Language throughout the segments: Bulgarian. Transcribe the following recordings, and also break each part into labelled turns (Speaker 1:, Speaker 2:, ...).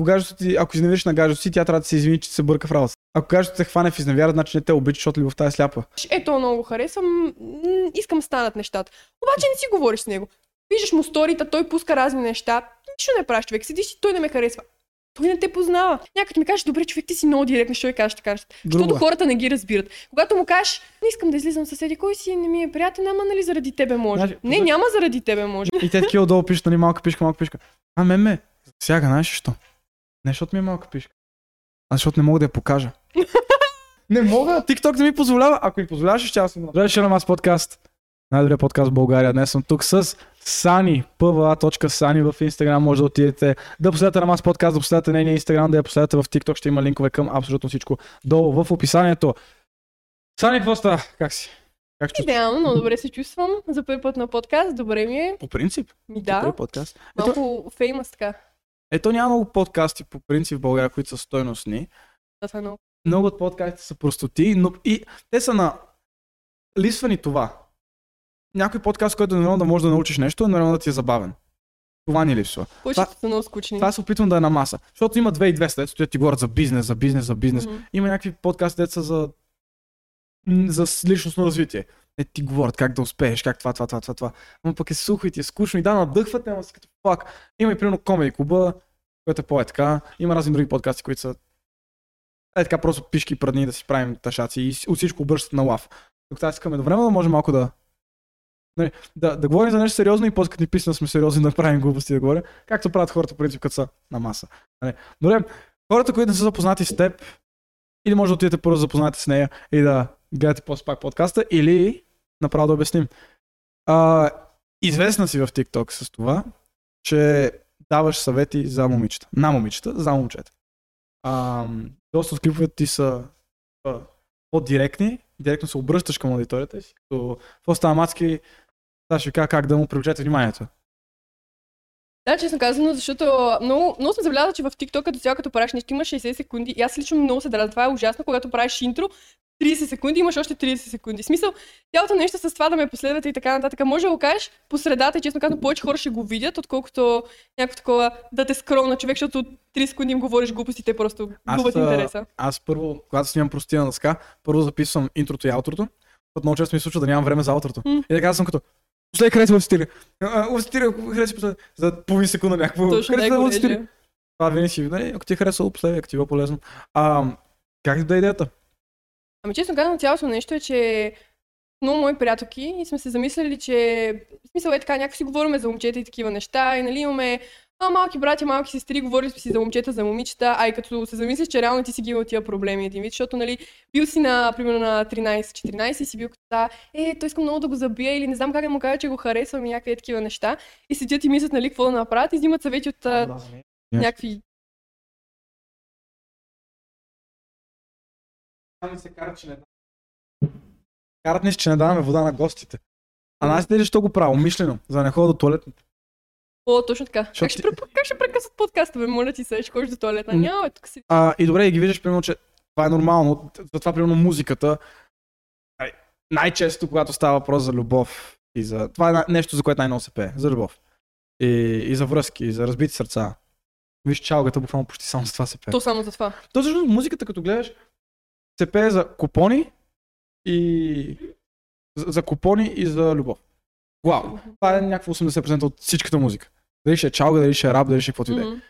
Speaker 1: ако, гаджето ти, ако изневериш на гаджето си, тя трябва да се извини, че се бърка в работа. Ако гаджето те хване в изневяра, значи не те обича, защото любовта е сляпа.
Speaker 2: Ето, много харесвам, искам станат нещата. Обаче не си говориш с него. Виждаш му сторита, той пуска разни неща. Нищо не правиш, човек. Седиш и той не ме харесва. Той не те познава. Някой ти ми каже, добре, човек, ти си много директно, що ви кажеш така. Защото хората не ги разбират. Когато му кажеш, не искам да излизам съседи, кой си не ми е приятен, ама нали заради тебе може.
Speaker 1: Значи,
Speaker 2: не, няма заради тебе може.
Speaker 1: И те такива отдолу пишат, нали, малка пишка, малка пишка. А, ме ме, сега, знаеш що? Не, защото ми е малка пишка. А защото не мога да я покажа. не мога, TikTok не ми позволява. Ако ми позволяваш, ще аз съм. Ще на аз подкаст. Най-добрият подкаст в България. Днес съм тук с Сани, pva.sani в Instagram. Може да отидете да последвате на Мас подкаст, да последвате нейния Instagram, да я последвате в TikTok. Ще има линкове към абсолютно всичко долу в описанието. Сани, какво става? Как си? Как чувстваш?
Speaker 2: Идеално, много добре се чувствам. За първи път на подкаст, добре ми е.
Speaker 1: По принцип.
Speaker 2: Ми да,
Speaker 1: Добре, подкаст. Ето,
Speaker 2: малко феймас така.
Speaker 1: Ето няма много подкасти по принцип в България, които са стойностни.
Speaker 2: Да, това е много.
Speaker 1: много от подкастите са простоти, но и те са на... Лисва ни това. Някой подкаст, който е нормално да можеш да научиш нещо, е нормално да ти е забавен. Това ни липсва.
Speaker 2: Повечето са много скучни.
Speaker 1: Това се опитвам да е на маса. Защото има 2200, дето стоят ти говорят за бизнес, за бизнес, за бизнес.
Speaker 2: Мгм.
Speaker 1: Има някакви подкасти, дето са за, за личностно развитие. Е, ти говорят как да успееш, как това, това, това, това, това. Но пък е сухо и ти е скучно и да, надъхвате, ама си като фак. Има и примерно комеди клуба, което е по така. Има разни други подкасти, които са е така просто пишки прадни да си правим ташаци и от всичко обръщат на лав. Докато аз искаме до време да може малко да нали, да, да говорим за нещо сериозно и после като ни писна сме сериозни да правим глупости да говоря, както правят хората, принцип, като са на маса. Нали. Добре, хората, които не са запознати с теб, или може да отидете първо да запознаете с нея и да гледате после пак подкаста, или направо да обясним. А, известна си в TikTok с това, че даваш съвети за момичета. На момичета, за момчета. А, доста от клиповете ти са а, по-директни, директно се обръщаш към аудиторията си, като какво става мацки, сега ще кажа как да му привлечете вниманието.
Speaker 2: Да, честно казано, защото много, много съм забелязала, че в TikTok като цяло като правиш нещо има 60 секунди. И аз лично много се дразня. Това е ужасно, когато правиш интро, 30 секунди, имаш още 30 секунди. В смисъл, цялото нещо с това да ме последвате и така нататък. Може да го кажеш по средата и честно казано, повече хора ще го видят, отколкото някакво такова да те скромна човек, защото от 30 секунди им говориш глупости, те просто губят интереса.
Speaker 1: Аз първо, когато снимам простия на дъска, първо записвам интрото и аутрото, защото много често ми случва да нямам време за аутрото.
Speaker 2: М.
Speaker 1: И така съм като, последния хареса в стиля. В стиля, хареса. За половин секунда някакво.
Speaker 2: Точно
Speaker 1: хареса в стиля.
Speaker 2: реже.
Speaker 1: Това винаги си, нали, ако ти е харесало, последния, ако ти е било полезно. А, как да е идеята?
Speaker 2: Ами честно казвам, цялото нещо е, че много мои приятелки и сме се замислили, че в смисъл е така, някак си говорим за момчета и такива неща и нали имаме а, малки братя, малки сестри, говорили сме си за момчета, за момичета, а и като се замислиш, че реално ти си ги имал тия проблеми един вид, защото нали, бил си на, примерно на 13-14 и си бил като да, е, той искам много да го забия или не знам как да му кажа, че го харесвам и някакви такива неща. И седят и мислят, нали, какво да направят и взимат съвети от а, някакви
Speaker 1: Ами се карат, че не Карат ни, че не даваме вода на гостите. А нас ли защо го правя? Умишлено, за да не ходя до туалетната.
Speaker 2: О, точно така.
Speaker 1: Защото
Speaker 2: Как ще,
Speaker 1: ти-
Speaker 2: как ще прекъсват подкаста, бе? Моля ти се, ще ходиш до туалета.
Speaker 1: М.
Speaker 2: Няма, бе, тук си.
Speaker 1: А, и добре, и ги виждаш, примерно, че това е нормално. Затова, примерно, музиката. ай, Най-често, когато става въпрос за любов и за... Това е нещо, за което най-много се пее. За любов. И, и за връзки, и за разбити сърца. Виж, чалгата буквално почти само за това се пее.
Speaker 2: То само за това.
Speaker 1: То всъщност музиката, като гледаш, се пее за купони и... За, за купони и за любов. Вау! Това е някакво 80% от всичката музика. Дали ще е чалга, дали ще е рап, дали ще е каквото и да е.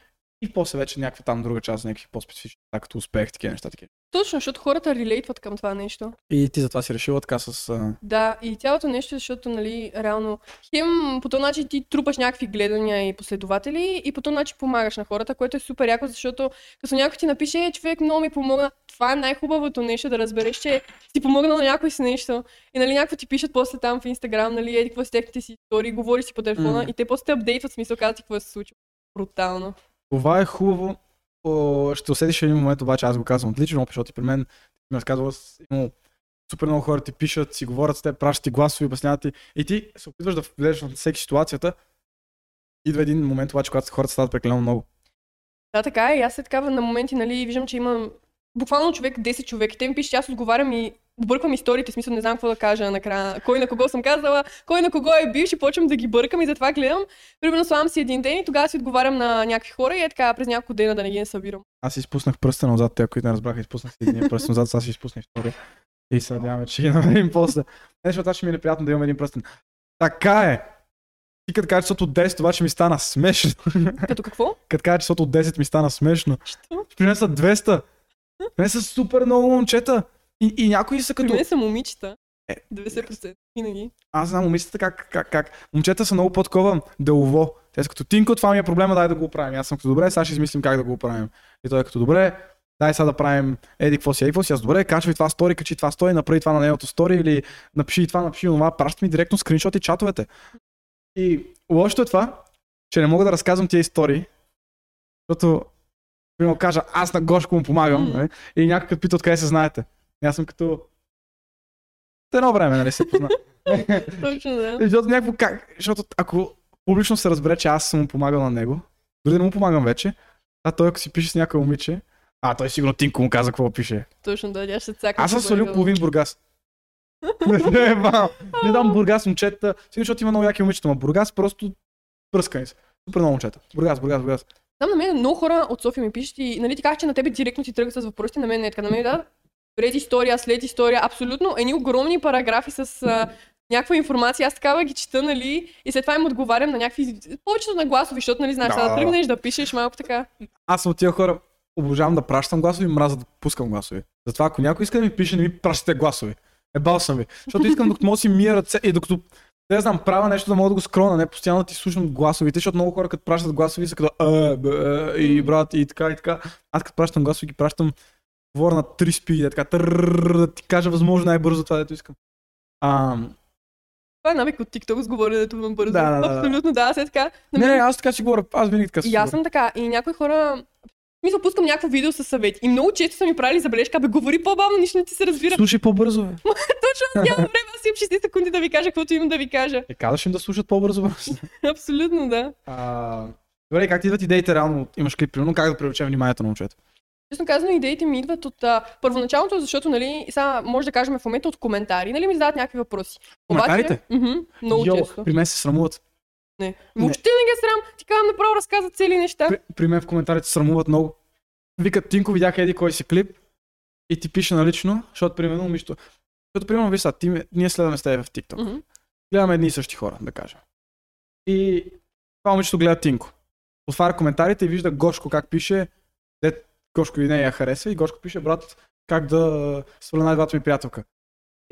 Speaker 1: И после вече някаква там друга част, някакви по-специфични, така като успех, такива неща. Такива.
Speaker 2: Точно, защото хората релейтват към това нещо.
Speaker 1: И ти затова си решила така с... А...
Speaker 2: Да, и цялото нещо, защото, нали, реално, хем по този начин ти трупаш някакви гледания и последователи и по този начин помагаш на хората, което е супер яко, защото като някой ти напише, е, човек много ми помогна, това е най-хубавото нещо, да разбереш, че си помогнал на някой с нещо. И нали някакво ти пишат после там в Инстаграм, нали, еди какво с техните си истории, говориш си по телефона
Speaker 1: Мгм.
Speaker 2: и те после те апдейтват, смисъл казват какво се случва. Брутално.
Speaker 1: Това е хубаво. О, ще усетиш един момент, обаче аз го казвам отлично, защото при мен ми разказвала, с- имало супер много хора ти пишат, си говорят с теб, пращат ти гласови, обясняват ти. И ти се опитваш да влезеш в всеки ситуацията. Идва един момент, обаче, когато хората стават прекалено много.
Speaker 2: Да, така е. Аз е такава на моменти, нали, виждам, че имам буквално човек, 10 човека. Те ми пишат, аз отговарям и Бърквам историите, смисъл не знам какво да кажа накрая. Кой на кого съм казала, кой на кого е бивш и почвам да ги бъркам и затова гледам. Примерно слагам си един ден и тогава си отговарям на някакви хора и е така през няколко дена да не ги не събирам.
Speaker 1: Аз изпуснах пръста назад, те, които не разбраха, изпуснах си един пръст назад, сега ще изпусна втория. И се надяваме, че ги намерим после. Не, защото това ще ми е неприятно да имам един пръстен. Така е! Ти като кажа числото 10, това ще ми стана смешно.
Speaker 2: Като какво?
Speaker 1: като кажа числото 10 ми стана смешно.
Speaker 2: Що?
Speaker 1: При мен са 200. При мен са супер много момчета. И, и някои са
Speaker 2: При
Speaker 1: като...
Speaker 2: мен са момичета.
Speaker 1: Е.
Speaker 2: 90% винаги.
Speaker 1: Аз знам момичетата как, как, как. Момчета са много по-такова делово. Те са като Тинко, това ми е проблема, дай да го оправим. Аз съм като добре, сега ще измислим как да го оправим. И той е като добре, дай сега да правим еди какво си, еди какво си, аз добре, качвай това стори, качи това стори, направи това на нейното стори или напиши това, напиши това, праща ми директно скриншот и чатовете. И лошото е това, че не мога да разказвам тия истории, защото примерно кажа, аз на Гошко му помагам, нали? и някой пита откъде се знаете. Аз съм като... От едно време, нали се позна.
Speaker 2: Точно да.
Speaker 1: Защото някакво как, защото ако публично се разбере, че аз съм му помагал на него, дори да не му помагам вече, а той ако си пише с някой момиче, а той сигурно Тинко му каза какво пише.
Speaker 2: Точно да, тя ще цака.
Speaker 1: Аз съм свалил половин Бургас. Не, бам. Не дам Бургас момчета, сигурно защото има много яки момичета, но Бургас просто пръскани се. Супер много момчета. Бургас, Бургас, Бургас.
Speaker 2: Там на мен много хора от София ми пишат и нали ти казах, че на тебе директно ти тръгват с въпросите, на мен не е така. На мен да, пред история, след история, абсолютно едни огромни параграфи с а, някаква информация, аз такава ги чета, нали, и след това им отговарям на някакви, повечето на гласови, защото, нали, знаеш,
Speaker 1: Да.
Speaker 2: да, тръгнеш да пишеш малко така.
Speaker 1: Аз съм от тия хора, обожавам да пращам гласови, мраза да пускам гласови. Затова ако някой иска да ми пише, не ми пращате гласови. Ебал съм ви. Защото искам докато мога си мия ръце и докато да знам, правя нещо да мога да го скрона, не постоянно ти слушам гласовите, защото много хора като пращат гласови са като а, бе, а, и брат и така и така. Аз като пращам гласови ги пращам говоря на три спиди, така търрррр, да ти кажа възможно най-бързо това, дето искам.
Speaker 2: Това е навик от TikTok с говоренето на бързо.
Speaker 1: Да, да.
Speaker 2: Абсолютно, да, след така.
Speaker 1: Не, не, аз така си говоря, аз винаги така си
Speaker 2: И аз съм така. И някои хора. Мисля, пускам някакво видео с съвет. И много често са ми правили забележка, бе, говори по-бавно, нищо не ти се разбира.
Speaker 1: Слушай по-бързо, бе.
Speaker 2: Точно, нямам време, аз имам 60 секунди да ви кажа каквото имам да ви кажа.
Speaker 1: Е, казваш им да слушат по-бързо.
Speaker 2: Абсолютно, да.
Speaker 1: А, добре, как ти идват идеите реално? Имаш клип, примерно, как да привлечем вниманието на момчето?
Speaker 2: Честно казано, идеите ми идват от а, първоначалното, защото, нали, сега може да кажем в момента от коментари, нали, ми задават някакви въпроси.
Speaker 1: Коментарите?
Speaker 2: Обаче, много
Speaker 1: Йо,
Speaker 2: често.
Speaker 1: При мен се срамуват.
Speaker 2: Не. Въобще не ги е срам. Ти казвам направо разказват цели неща.
Speaker 1: При, при мен в коментарите се срамуват много. Викат, Тинко, видях еди кой си клип и ти пише налично, защото примерно момичето. Защото примерно, виж сега, ние следваме с теб в TikTok.
Speaker 2: Мгм.
Speaker 1: Гледаме едни и същи хора, да кажем. И това момичето гледа Тинко. Отваря коментарите и вижда Гошко как пише, Гошко и нея я хареса и Гошко пише, брат, как да сваля най-добрата ми приятелка.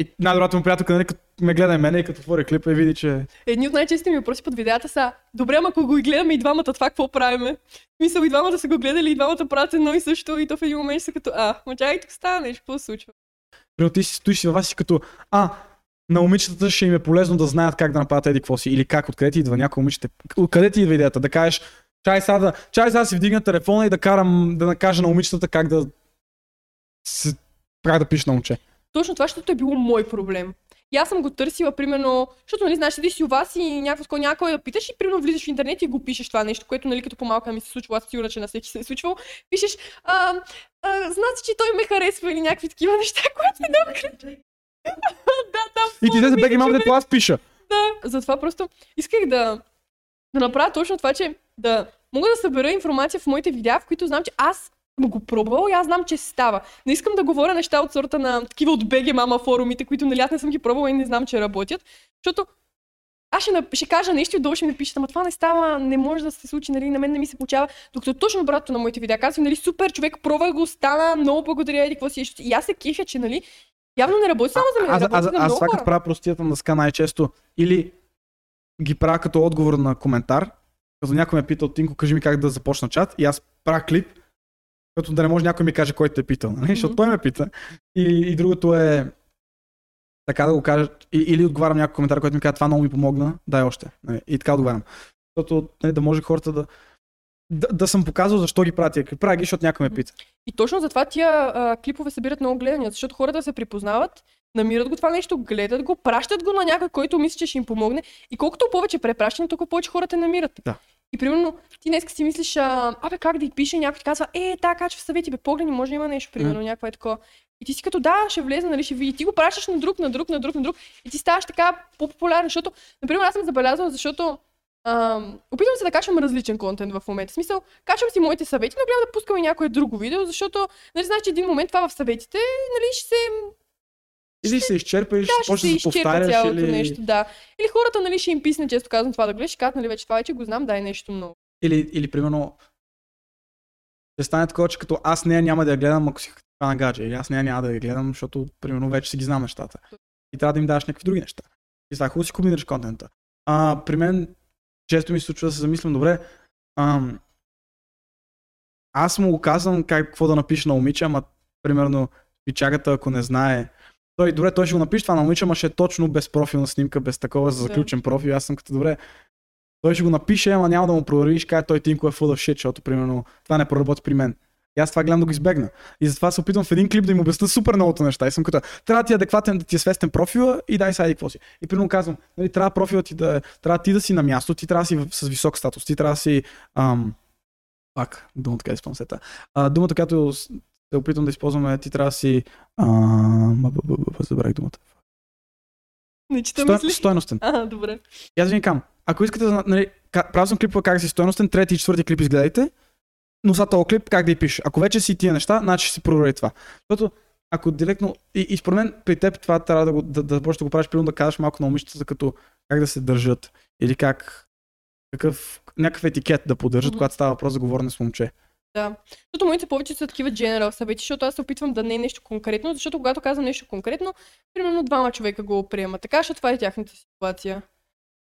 Speaker 1: И най-добрата му приятелка, нали, като ме гледа и мене и като отвори клипа и види, че
Speaker 2: Едни от най-честите ми въпроси под видеята са Добре, ама ако го и гледаме и двамата, това какво правиме? Мисъл, и двамата са го гледали, и двамата правят едно и също, и то в един момент са като, а, ма чакай, тук става нещо, какво се случва?
Speaker 1: Примерно ти си стоиш си във вас и като, а, на момичетата ще им е полезно да знаят как да направят еди какво си. Или как, откъде ти идва някой момичета. Откъде ти идва идеята? Да кажеш, чай сега да, чай сега да си вдигна телефона и да карам, да накажа на момичетата как да с, как да пишеш на момче.
Speaker 2: Точно това, защото е било мой проблем. И аз съм го търсила, примерно, защото, нали, знаеш, седиш си у вас и някакво такова някой да питаш и примерно влизаш в интернет и го пишеш това нещо, което, нали, като по-малка ми се случва, аз сигурна, че на всеки се е случвало. Пишеш, а, а, значи, че той ме харесва или някакви такива неща, които е много Да, да,
Speaker 1: И ти да
Speaker 2: помни,
Speaker 1: беги
Speaker 2: човек.
Speaker 1: дето аз пиша.
Speaker 2: Да, затова просто исках да, да направя точно това, че да мога да събера информация в моите видеа, в които знам, че аз съм го пробвал и аз знам, че става. Не искам да говоря неща от сорта на такива от BG мама форумите, които нали аз не съм ги пробвала и не знам, че работят, защото аз ще, ще кажа нещо и долу ще ми напишат, ама това не става, не може да се случи, нали, на мен не ми се получава. Докато точно обратно на моите видеа казвам, нали, супер човек, пробвай го, стана, много благодаря, еди, какво си. е. И аз се кефя, че, нали, явно не работи само за мен,
Speaker 1: Аз,
Speaker 2: работи
Speaker 1: аз, аз
Speaker 2: много
Speaker 1: това като правя простията на дъска най-често или ги правя като отговор на коментар, като някой ме пита от Тинко, кажи ми как да започна чат и аз правя клип, като да не може някой ми каже кой те е питал, нали? защото той ме пита. И, и другото е така да го кажа, и, или отговарям някой коментар, който ми казва това много ми помогна, дай още. Нали? И така отговарям. Защото нали, да може хората да, да, да съм показал защо ги правя тия клип. Правя ги, защото някой ме пита.
Speaker 2: И точно затова тия а, клипове събират много гледания, защото хората се припознават, намират го това нещо, гледат го, пращат го на някой, който мисли, че ще им помогне. И колкото повече препращане, толкова повече хората намират.
Speaker 1: Да.
Speaker 2: И примерно, ти днес си мислиш, а, абе как да й пише, някой ти казва, е, та качва съвети, бе, погледни, може да има нещо, примерно, някакво е такова. И ти си като да, ще влезе, нали, ще види. Ти го пращаш на друг, на друг, на друг, на друг. И ти ставаш така по-популярен, защото, например, аз съм забелязала, защото ам, опитвам се да качвам различен контент в момента. В смисъл, качвам си моите съвети, но гледам да пускам и някое друго видео, защото, нали, знаеш, че един момент това в съветите, нали, ще се
Speaker 1: Или се изчерпа и
Speaker 2: да,
Speaker 1: ще
Speaker 2: ще се
Speaker 1: да
Speaker 2: изчерпа цялото
Speaker 1: или...
Speaker 2: нещо, да. Или хората, нали, ще им писне, често казвам това да гледаш, ще кажат, нали, вече това вече го знам, дай нещо много.
Speaker 1: Или, или примерно ще стане такова, че като аз нея няма да я гледам, ако си на гадже. Или аз нея няма да я гледам, защото примерно вече си ги знам нещата. И трябва да им даваш някакви други неща. И това е хубаво си комбинираш контента. А, при мен често ми се случва да се замислям, добре, ам, аз му го казвам как, какво да напиша на момиче, ама примерно пичагата, ако не знае, той, добре, той ще го напише това на момиче, ама ще е точно без профилна снимка, без такова за заключен профил. Аз съм като добре, той ще го напише, ама няма да му провери и ще каже, той Тинко е full of shit, защото примерно това не проработи при мен. И аз това гледам да го избегна. И затова се опитвам в един клип да им обясня супер многото неща. И съм като, трябва ти адекватен, да ти е свестен профила и дай сега какво си. И примерно казвам, нали, трябва профила ти да, трябва ти да си на място, ти трябва да си с висок статус, ти трябва да си, ам, пак, думата къде спомням сета. А, думата, която се опитвам да използваме, ти трябва да си, б- забравих думата.
Speaker 2: Не чета
Speaker 1: Сто,
Speaker 2: мисли.
Speaker 1: стойностен.
Speaker 2: А, добре.
Speaker 1: И аз ви кам, ако искате да, нали, правил съм клипа как да си стойностен, трети и четвърти клип изгледайте, но за този клип как да й пише. Ако вече си тия неща, значи ще си провери това. Защото ако директно, и, и според мен при теб това трябва да, го, да, да, почнеш да го правиш, примерно да кажеш малко на момичетата, като как да се държат или как, какъв, някакъв етикет да поддържат,
Speaker 2: Мгм.
Speaker 1: когато става въпрос за говорене с момче.
Speaker 2: Да. Защото моите повече са такива general съвети, защото аз се опитвам да не е нещо конкретно, защото когато казвам нещо конкретно, примерно двама човека го приемат. Така, защото това е тяхната ситуация.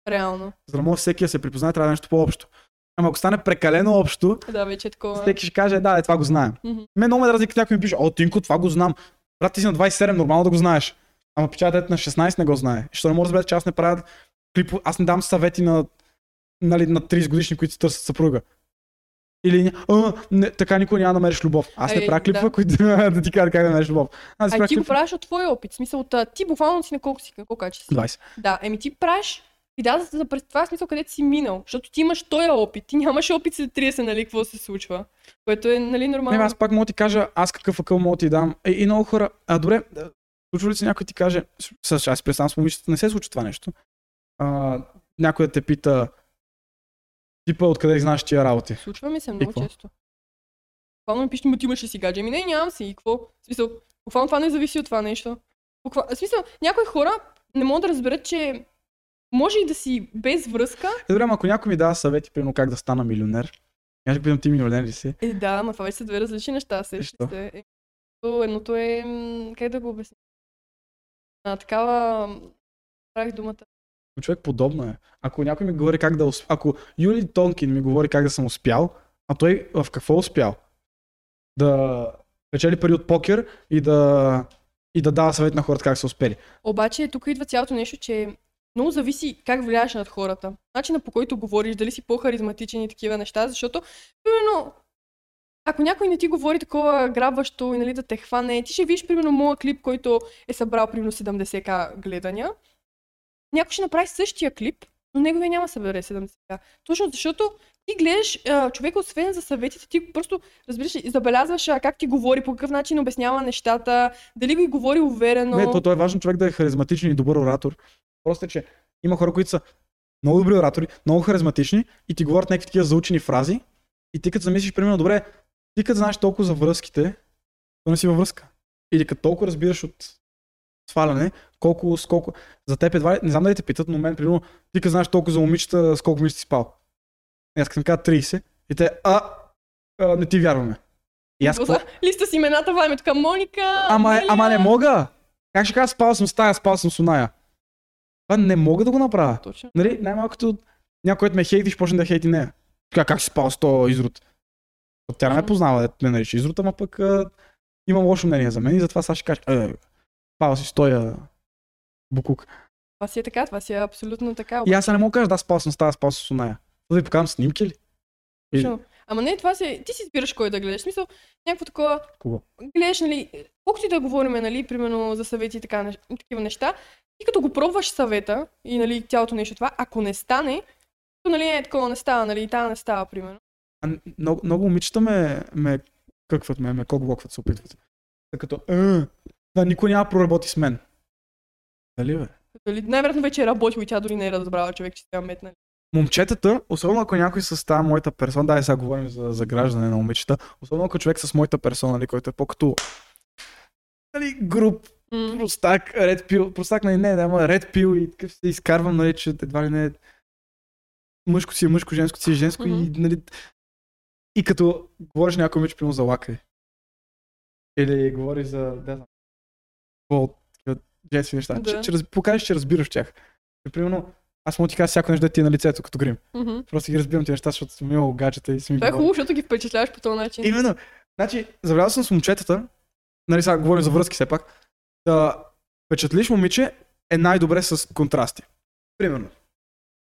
Speaker 2: Реално.
Speaker 1: За да може всеки да се припознае, трябва да е нещо по-общо. Ама ако стане прекалено общо,
Speaker 2: Да, вече е такова.
Speaker 1: всеки ще каже, да, е, това го знаем.
Speaker 2: Мгм.
Speaker 1: Мен много ме дразни, някой ми пише, о, Тинко, това го знам. Брат, ти си на 27, нормално да го знаеш. Ама печатът на 16 не го знае. Що не може да разбере, че аз не правя клип, аз не дам съвети на, нали, на 30 годишни, които търсят съпруга. Или а, не, така никой няма да намериш любов. Аз не
Speaker 2: Ай,
Speaker 1: правя клипа,
Speaker 2: да.
Speaker 1: които да ти кажат как да намериш любов. Аз
Speaker 2: А ти го
Speaker 1: клип
Speaker 2: правиш от твоя опит. Смисъл, ти буквално си на колко си, качи си.
Speaker 1: 20.
Speaker 2: Да, еми ти правиш и да, за през това смисъл където си минал, защото ти имаш този опит, ти нямаш опит след 30, нали, какво се случва, което е, нали,
Speaker 1: Не,
Speaker 2: нормално.
Speaker 1: бе, аз пак мога ти кажа, аз какъв акъл мога ти дам. Е, и много хора, а добре, случва ли се някой ти каже, аз представям с момичета, не се случва това нещо. А, някой да те пита, типа откъде знаеш тия работи.
Speaker 2: Случва ми се много
Speaker 1: какво?
Speaker 2: често. Буквално ми пише, «Ма ти имаш ли си гадже? Ами не, нямам си. И какво? В смисъл, буквално това не зависи от това нещо. Буква... В смисъл, някои хора не могат да разберат, че може и да си без връзка.
Speaker 1: Е, добре, ако някой ми дава съвети, примерно как да стана милионер, аз ще питам ти милионер ли си?
Speaker 2: Е, да, ама това вече са две различни неща. Се,
Speaker 1: Защо?
Speaker 2: се. Е, едното- е, как да го обясня? А, такава, правих думата.
Speaker 1: Но човек подобно е. Ако някой ми говори как да усп... Ако Юли Тонкин ми говори как да съм успял, а той в какво е успял? Да печели пари от покер и да, и да дава съвет на хората как са успели.
Speaker 2: Обаче тук идва цялото нещо, че много зависи как влияеш над хората. Начина по който говориш, дали си по-харизматичен и такива неща, защото, примерно, ако някой не ти говори такова грабващо и нали, да те хване, ти ще видиш, примерно, моят клип, който е събрал примерно 70к гледания. Някой ще направи същия клип, но неговия няма събере 70к. Точно защото ти гледаш човека, освен за съветите, ти просто разбираш, и забелязваш а, как ти говори, по какъв начин обяснява нещата, дали го говори уверено.
Speaker 1: Не, то, то е важно човек да е харизматичен и добър оратор. Просто е, че има хора, които са много добри оратори, много харизматични и ти говорят някакви такива заучени фрази и ти като замислиш, примерно, добре, ти като знаеш толкова за връзките, то не си във връзка. Или като толкова разбираш от сваляне, колко, с колко... За теб едва ли, не знам дали те питат, но мен, примерно, ти като знаеш толкова за момичета, с колко момичета си спал. И аз като кажа 30 и те, а, а, не ти вярваме. И аз какво?
Speaker 2: Листа с имената ваме тук Моника.
Speaker 1: Ама,
Speaker 2: Амелия.
Speaker 1: ама не мога. Как ще кажа, спал съм с тая, спал съм с оная. Това не мога да го направя.
Speaker 2: Точно.
Speaker 1: Нали, най-малкото някой, който ме хейти, ще почне да хейти нея. Така, как си спал с този изрод? Тя не ме познава, да ме нарича изрод, ама пък а, имам лошо мнение за мен и затова сега ще кажа, е, спал си с този букук.
Speaker 2: Това си е така, това си е абсолютно така.
Speaker 1: И аз не мога да кажа, да, спал съм с тази, спал съм с оная. Да ви покажам снимки ли? Или.
Speaker 2: Ама не, това си, ти си избираш кой да гледаш. Смисъл, някакво такова,
Speaker 1: кого?
Speaker 2: гледаш, нали, колкото и да говорим, нали, примерно за съвети и така, такива неща, ти като го пробваш съвета и нали, цялото нещо това, ако не стане, нали, е такова не става, нали, и тая не става, примерно.
Speaker 1: А, много, много момичета ме, ме къкват, ме, ме кокблокват, се опитват. Като, «Е, да, никой няма проработи с мен. Дали бе?
Speaker 2: Дали, най-вероятно вече е работил и тя дори не е разбрала човек, че сега метна.
Speaker 1: Момчетата, особено ако някой с тази моята персона, да, сега говорим за, за граждане на момичета, особено ако човек с моята персона, нали, който е по-като нали, груп,
Speaker 2: М.
Speaker 1: простак, ред пил, простак, нали, не, няма ред пил и такъв се изкарвам, нали, че едва ли не мъжко си е мъжко, женско си е женско и,
Speaker 2: Мгм.
Speaker 1: нали, и като говориш някой момиче, примерно за лакай. Или говориш за, да какво, женски неща.
Speaker 2: Да.
Speaker 1: Че, че покажеш, че разбираш тях. И, примерно, аз да ти кажа всяко нещо да ти е на лицето като грим.
Speaker 2: Мгм.
Speaker 1: Просто ги разбирам тези неща, защото съм имал гаджета и съм
Speaker 2: Това е хубаво, защото ги впечатляваш по този начин.
Speaker 1: Именно. Значи, забелязал съм с момчетата, нали сега говорим за връзки все пак, да впечатлиш момиче е най-добре с контрасти. Примерно,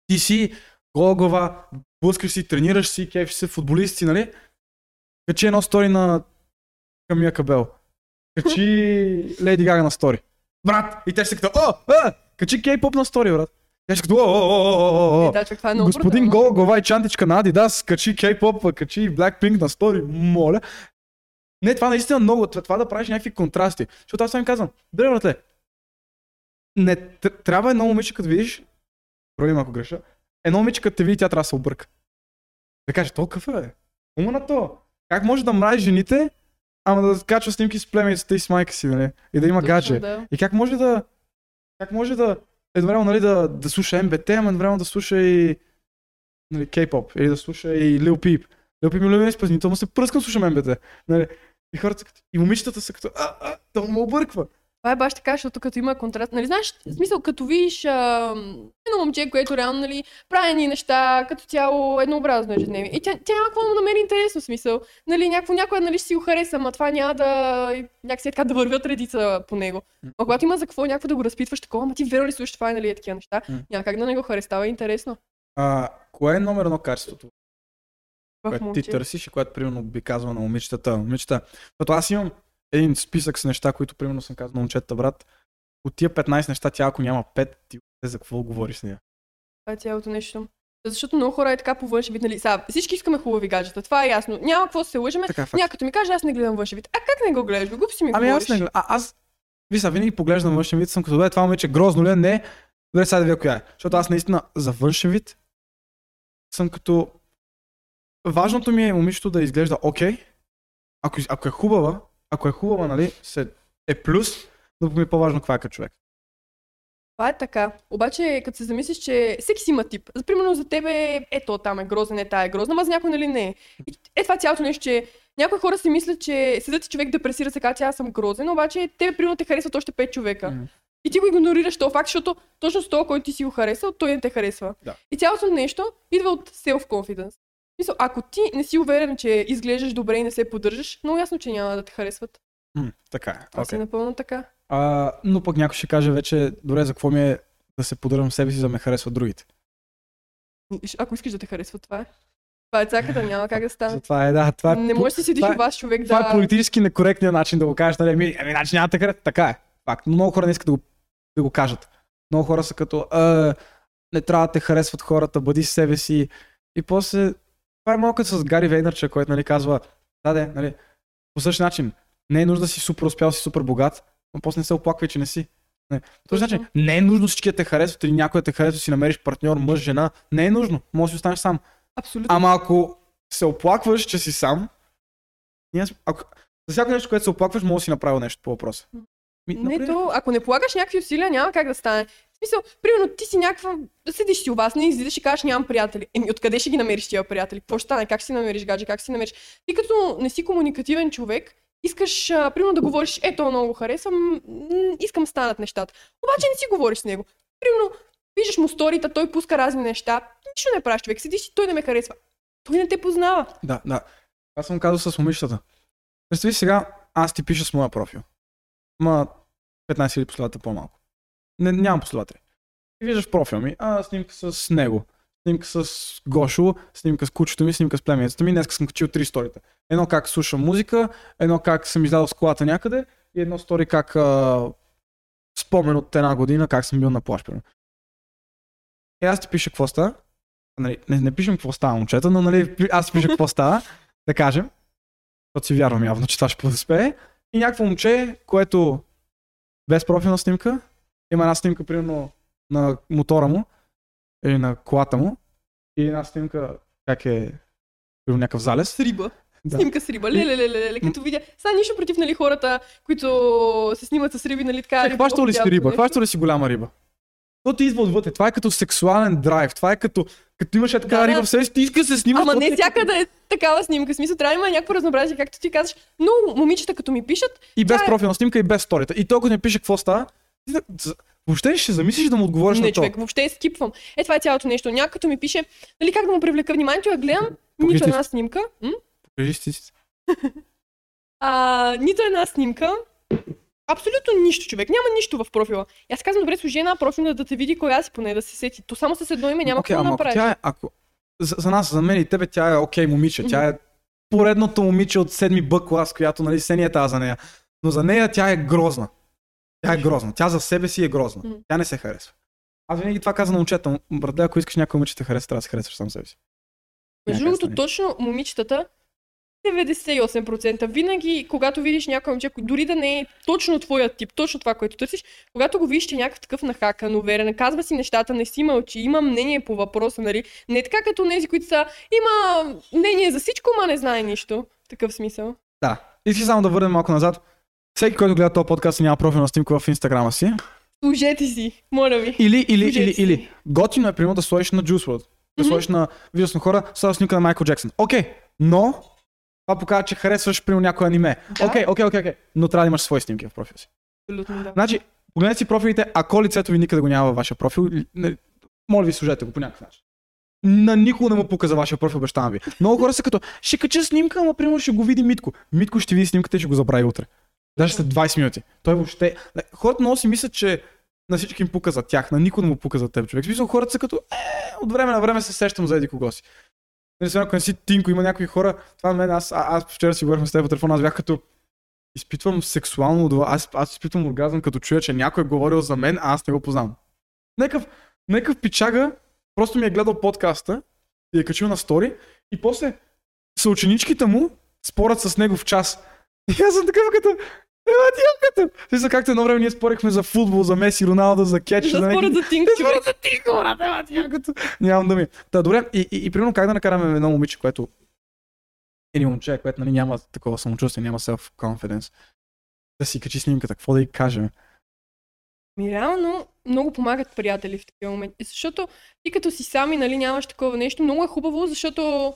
Speaker 1: ти си гола глава, блъскаш си, тренираш си, кефиш се, футболист си, нали? Качи едно стори на Камия Кабел. Качи Леди Гага на стори. Брат! И те ще като, о, а, качи кей-поп на стори, брат. Те ще като, о, о, о, о, о, о.
Speaker 2: Е, да, това е много
Speaker 1: Господин. Гола глава и чантичка на Adidas, качи K-pop, качи Blackpink на стори, моля. Не, това наистина много, това, да правиш някакви контрасти. Защото аз съм им казвам, бре, братле, не, тр- трябва едно момиче, като видиш, проли ако греша, едно момиче, като те види, тя трябва да се обърка. Да каже, то какъв е? Ума на то. Как може да мрази жените, ама да качва снимки с племеницата и с майка си, нали? И да има
Speaker 2: Точно,
Speaker 1: гадже.
Speaker 2: да.
Speaker 1: И как може да. Как може да. Едновременно нали, да, да слуша МБТ, ама едновременно да слуша и. Нали, K-pop. Или да слуша и Lil Peep. Lil Peep ми е любим изпълнител, му се пръскам слушам МБТ. Нали. И хората са като. И момичетата са като. А, а, то му обърква.
Speaker 2: Това е баш така, защото като има контраст, нали знаеш, в смисъл, като видиш а, едно момче, което реално, нали, прави ни неща, като цяло еднообразно ежедневие. И тя, тя няма какво да му намери интересно смисъл. Нали, някакво, някой, нали, ще си го хареса, ама това няма да, някакси е така да вървят редица по него. А когато има за какво някакво да го разпитваш такова, ама ти верно ли слушаш това, нали, е такива неща, няма как да не го хареса, става интересно.
Speaker 1: А, кое е номер едно качеството, което ти търсиш и което примерно би казал на момичетата? Момичета. Защото аз имам един списък с неща, които примерно съм казал на момчетата, брат. От тия 15 неща, тя ако няма 5, ти за какво говориш с нея?
Speaker 2: Това е цялото нещо. Защото много хора е така по външен вид, нали? Сега, всички искаме хубави гаджета, това е ясно. Няма какво да се лъжеме.
Speaker 1: Така, факт.
Speaker 2: Някой като ми каже, аз не гледам външен вид. А как не го гледаш? бе? Глупо си ми
Speaker 1: Ами
Speaker 2: говориш.
Speaker 1: аз не гледам. А, аз, виж, винаги поглеждам външен вид, съм като, бе, това момиче грозно ли е? Не. Добре, сега да видя коя е. Защото аз наистина за външен вид съм като... Важното ми е момичето да изглежда окей. Ако, из- ако е хубава, ако е хубава, нали, се, е плюс, но ми е по-важно каква е като човек.
Speaker 2: Това е така. Обаче, като се замислиш, че всеки си има тип. За примерно за тебе, ето там е грозен, е тая е грозна, ама за някой нали не е. И е това цялото нещо, че някои хора си мислят, че седят и човек депресира се, казва, че аз съм грозен, обаче тебе примерно те харесват още 5 човека.
Speaker 1: М.
Speaker 2: И ти го игнорираш този факт, защото точно с това, който ти си го харесал, той не те харесва.
Speaker 1: Да.
Speaker 2: И цялото нещо идва от self-confidence. Мисъл, ако ти не си уверен, че изглеждаш добре и не се поддържаш, много ясно, че няма да те харесват.
Speaker 1: М, така е.
Speaker 2: Това си
Speaker 1: Okay.
Speaker 2: напълно така.
Speaker 1: А, но пък някой ще каже вече, добре, за какво ми е да се поддържам себе си, за да ме харесват другите.
Speaker 2: Ако искаш да те харесват, това е. Това е цаката, няма как да стане.
Speaker 1: Затова е, да. Това е,
Speaker 2: Не можеш да си седиш
Speaker 1: това е-
Speaker 2: вас човек
Speaker 1: Това
Speaker 2: да...
Speaker 1: е политически некоректният начин да го кажеш, нали? Ами, ами значи няма да харесва. Така е. Факт. Но много хора не искат да го, да го кажат. Много хора са като, а, не трябва да те харесват хората, бъди си себе си. И после, това е малко като с Гари Вейнърча, който нали, казва, да, де, нали, по същия начин, не е нужда да си супер успял, си супер богат, но после не се оплаквай, че не си. Не. По този начин, не е нужно всички да те харесват или някой да те харесва, да си намериш партньор, мъж, жена. Не е нужно. Може да си останеш сам.
Speaker 2: Абсолютно.
Speaker 1: Ама ако се оплакваш, че си сам, ако, за всяко нещо, което се оплакваш, може да си направил нещо по въпроса. Ми,
Speaker 2: Не,
Speaker 1: например,
Speaker 2: то, ако не полагаш някакви усилия, няма как да стане. В смисъл, примерно ти си някаква, седиш си у вас, не излизаш и кажеш нямам приятели. Еми, откъде ще ги намериш тия приятели? Какво ще стане? Как си намериш гадже? Как си намериш? Ти като не си комуникативен човек, искаш, а, примерно да говориш, ето много го харесвам, искам станат нещата. Обаче не си говориш с него. Примерно, виждаш му сторита, той пуска разни неща. Нищо не правиш човек, седиш и той не ме харесва. Той не те познава.
Speaker 1: Да, да. Аз съм казал с момичетата. Представи сега, аз ти пиша с моя профил. Ма 15 000 последователи по-малко. Не, нямам последователи. И виждаш профил ми, а снимка с него. Снимка с Гошо, снимка с кучето ми, снимка с племеницата ми. Днес съм качил три сторита. Едно как слушам музика, едно как съм излязъл с колата някъде и едно стори как а, спомен от една година как съм бил на плаж. И аз ти пиша какво става. нали, не, не пишем какво става момчета, но нали, аз пиша какво става, да кажем, защото си вярвам явно, че това ще успее. И някакво момче, което без профилна снимка, има една снимка, примерно, на мотора му, или на колата му, и една снимка, как е, примерно някакъв залез.
Speaker 2: С риба.
Speaker 1: Да.
Speaker 2: Снимка с риба. Леле, леле, леле, като видя. Сега нищо против нали, хората, които се снимат с риби, нали така.
Speaker 1: Чакай, хващал ли си риба? Хващал ли си голяма риба? То ти идва отвътре. Това е като сексуален драйв. Това е като, като имаш е така
Speaker 2: Да,
Speaker 1: риба в себе си, ти искаш да се снимаш.
Speaker 2: Ама
Speaker 1: то
Speaker 2: не
Speaker 1: ти-
Speaker 2: всяка да е такава снимка. В смисъл, трябва да има някакво разнообразие, както ти казваш. Но момичета, като ми пишат,
Speaker 1: И без
Speaker 2: е-
Speaker 1: профилна снимка, и без сторита. И толкова не пише какво става. Въобще ще замислиш да му отговориш
Speaker 2: не,
Speaker 1: на това?
Speaker 2: човек, въобще скипвам. Е, това е цялото нещо. Някой като ми пише, нали как да му привлека вниманието, я гледам,
Speaker 1: Покажи
Speaker 2: нито една снимка.
Speaker 1: Покажи си.
Speaker 2: А, нито една снимка. Абсолютно нищо, човек. Няма нищо в профила. И аз казвам, добре, служи една профилна да те види коя си, поне да се сети. То само с едно име няма
Speaker 1: Окей,
Speaker 2: какво да направиш.
Speaker 1: тя е, ако... За, за, нас, за мен и тебе, тя е окей момиче. Тя е поредното момиче от седми Б клас, която нали се не е тази за нея. Но за нея тя е грозна. Тя е грозна. Тя за себе си е грозна. Тя не се харесва. Аз винаги това казвам на момчета. Братле, ако искаш някой момиче да хареса, трябва да се харесваш сам себе си.
Speaker 2: Между другото, точно момичетата, 98%. Винаги, когато видиш някой момче, дори да не е точно твоят тип, точно това, което търсиш, когато го видиш, че е някакъв такъв нахакан, уверен, казва си нещата, не си мълчи, има мнение по въпроса, нали? Не така като тези, които са, има мнение за всичко, ма не знае нищо. Такъв смисъл.
Speaker 1: Да. Искам само да върнем малко назад. Всеки, който гледа този подкаст и няма профилна снимка в инстаграма си.
Speaker 2: Служете си, моля ви.
Speaker 1: Или, или,
Speaker 2: Служете
Speaker 1: или,
Speaker 2: си.
Speaker 1: или. Готино е, примерно, да сложиш на Juice WRLD. Да
Speaker 2: Мгм.
Speaker 1: сложиш на видео на хора, с снимка на Майкъл Джексън. Окей, но това показва, че харесваш примерно някой аниме. Окей, окей, окей, окей. Но трябва да имаш свои снимки в профила си.
Speaker 2: Абсолютно да.
Speaker 1: Значи, погледнете си профилите, ако лицето ви никъде го няма във вашия профил, моля ви, служете го по някакъв начин. На никого не му пука за вашия профил, обещавам ви. Много хора са като, ще кача снимка, ама примерно ще го види Митко. Митко ще види снимката и ще го забрави утре. Даже след 20 минути. Той въобще... Хората много си мислят, че на всички им пука за тях, на никой не му пука за теб, човек. Смисъл, хората са като, е, от време на време се сещам за еди кого си. Нали, сега, ако не си Тинко, има някои хора, това на мен, аз, аз вчера си говорихме с теб по телефона, аз бях като, изпитвам сексуално удоволствие. Аз, аз изпитвам оргазъм, като чуя, че някой е говорил за мен, а аз не го познавам. Некъв, некъв пичага, просто ми е гледал подкаста и е качил на стори и после съученичките му спорят с него в час. И аз съм такъв като, ела ти яката. Смисъл, както едно време ние спорихме за футбол, за Меси, Роналдо, за кетч, за някакви-
Speaker 2: според за Тинк,
Speaker 1: Те спорят за Тинко, брат, ела ти яката. Нямам думи. Та, добре, и, и, и, примерно как да накараме едно момиче, което или момче, което нали, няма такова самочувствие, няма self-confidence, да си качи снимката, какво да й кажем?
Speaker 2: Ми реално много помагат приятели в такива моменти. Защото ти като си сам и нали, нямаш такова нещо, много е хубаво, защото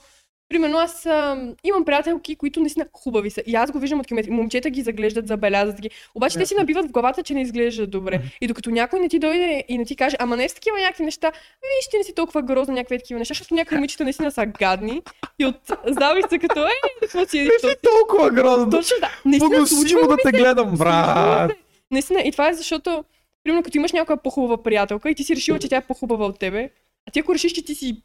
Speaker 2: Примерно аз а, имам приятелки, които наистина хубави са. И аз го виждам от километри. Момчета ги заглеждат, забелязват ги. Обаче те си набиват в главата, че не изглеждат добре. И докато някой не ти дойде и не ти каже, ама не с такива някакви неща, виж, ти не си толкова грозна, някакви такива неща, защото някои момичета наистина са гадни. И от завист са като, е, какво си еди,
Speaker 1: Си толкова грозно.
Speaker 2: Точно да. Наистина, случва
Speaker 1: да те гледам, брат.
Speaker 2: Наистина, и това е защото, примерно, като имаш някоя по-хубава приятелка и ти си решила, че тя е по-хубава от тебе, а ти ако решиш, че ти си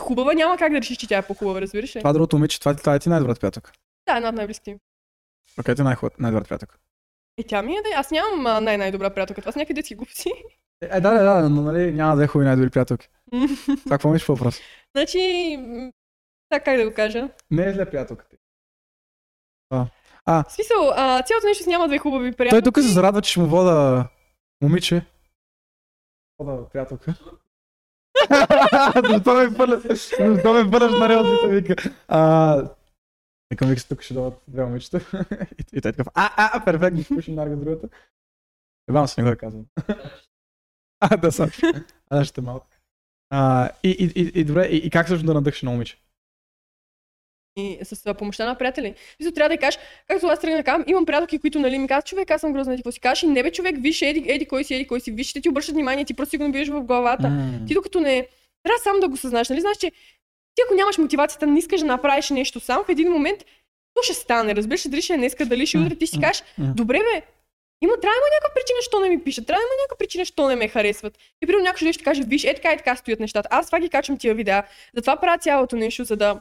Speaker 2: хубава, няма как да решиш, че тя е по-хубава, разбираш ли?
Speaker 1: Това другото момиче, това, това е ти най-добрата приятелка.
Speaker 2: Да, една от най-близките ми.
Speaker 1: Окей, ти е най-хубавата, най-добрата приятелка.
Speaker 2: Е, тя ми е да. Аз нямам а, най-най-добра приятелка. Това са някакви детски глупци.
Speaker 1: Е, да, да, да, но нали няма да е хубави най-добри приятелки. Това какво мислиш по въпрос?
Speaker 2: значи, така как да го кажа.
Speaker 1: Не е зле приятелката.
Speaker 2: В смисъл, а, цялото нещо си няма две хубави
Speaker 1: Той
Speaker 2: приятелки.
Speaker 1: тук се зарадва, че ще му вода момиче. Вода приятелка. Защо ме пърля? Защо ме пърляш на релсите, вика. А, Викам, вика, тук ще дойдат две момичета. и, и той е такъв, а, а, перфектно, ще пушим нарга другата. Ебам се, не го да казвам. а, да, съм. А, ще е малко. И, и, и, добре, и, как също да надъхаш на момиче?
Speaker 2: С помощта на приятели. Мисля, трябва да кажеш, както аз тръгна казвам, имам приятелки, които нали, ми казват, човек, аз съм грозна, ти какво си кажеш, и не бе, човек, виж, еди, еди, кой си, еди, кой си, виж, ще ти обръщат внимание, ти просто си го набиеш в главата.
Speaker 1: М.
Speaker 2: Ти докато не... Трябва сам да го съзнаеш, нали? Знаеш, че ти ако нямаш мотивацията, не искаш да направиш нещо сам, в един момент то ще стане. Разбираш, ли, дали ще е днеска, дали ще е утре, ти си кажеш, добре бе, има, трябва да има някаква причина, що не ми пишат. Трябва да има някаква причина, що не ме харесват. И примерно някой ще каже, виж, е така и така стоят нещата. Аз това ги качвам тия видеа. Затова правя цялото нещо, за да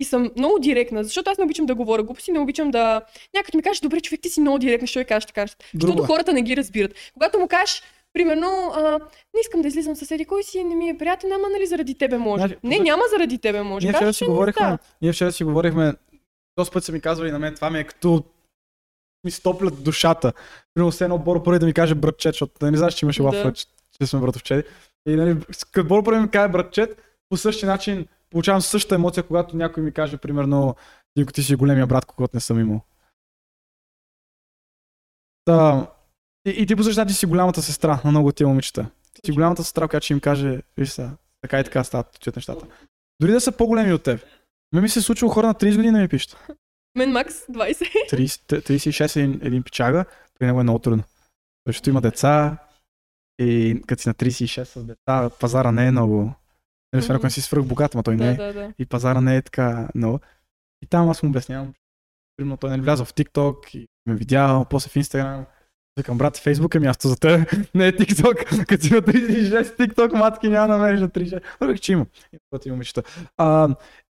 Speaker 2: и съм много директна, защото аз не обичам да говоря глупости, не обичам да... Някой ми каже, добре, човек, ти си много директна, я кажеш така. Защото
Speaker 1: е.
Speaker 2: хората не ги разбират. Когато му кажеш, Примерно, а, не искам да излизам с еди кой си, не ми е приятен, ама нали заради тебе може.
Speaker 1: Значи,
Speaker 2: не, няма заради тебе може.
Speaker 1: Ние вчера
Speaker 2: Кажеш,
Speaker 1: си
Speaker 2: не
Speaker 1: говорихме,
Speaker 2: става.
Speaker 1: ние вчера си говорихме, доста път са ми казвали на мен, това ми е като ми стоплят душата. Примерно все едно Боро първи да ми каже братчет, защото да не знаеш, че имаше
Speaker 2: Да.
Speaker 1: лафа, че, че сме братовчеди. И нали, като Боро първи ми каже братчет, по същия начин получавам същата емоция, когато някой ми каже, примерно, Динко, ти си големия брат, когато не съм имал. Та, и, и ти по същия начин си голямата сестра на много от тия момичета. Ти си голямата сестра, която ще им каже, виж сега, така и така стават чуят нещата. Дори да са по-големи от теб. Ме ми се е случило хора на 30 години да ми пишат.
Speaker 2: Мен Макс 20.
Speaker 1: 30, 36 е един, един пичага, при него е много трудно. Защото има деца и като си на 36 с деца, пазара не е много. Нали, освен ако не си свръх богат, но той не е.
Speaker 2: да, да.
Speaker 1: И пазара не е така много. И там аз му обяснявам. Примерно той нали влязъл в TikTok и ме видял, после в Instagram. Викам, брат, Facebook е място за теб, не е TikTok. Като си на 36 TikTok, матки няма да намериш на 36. Въпреки, че има. Има момичета. А,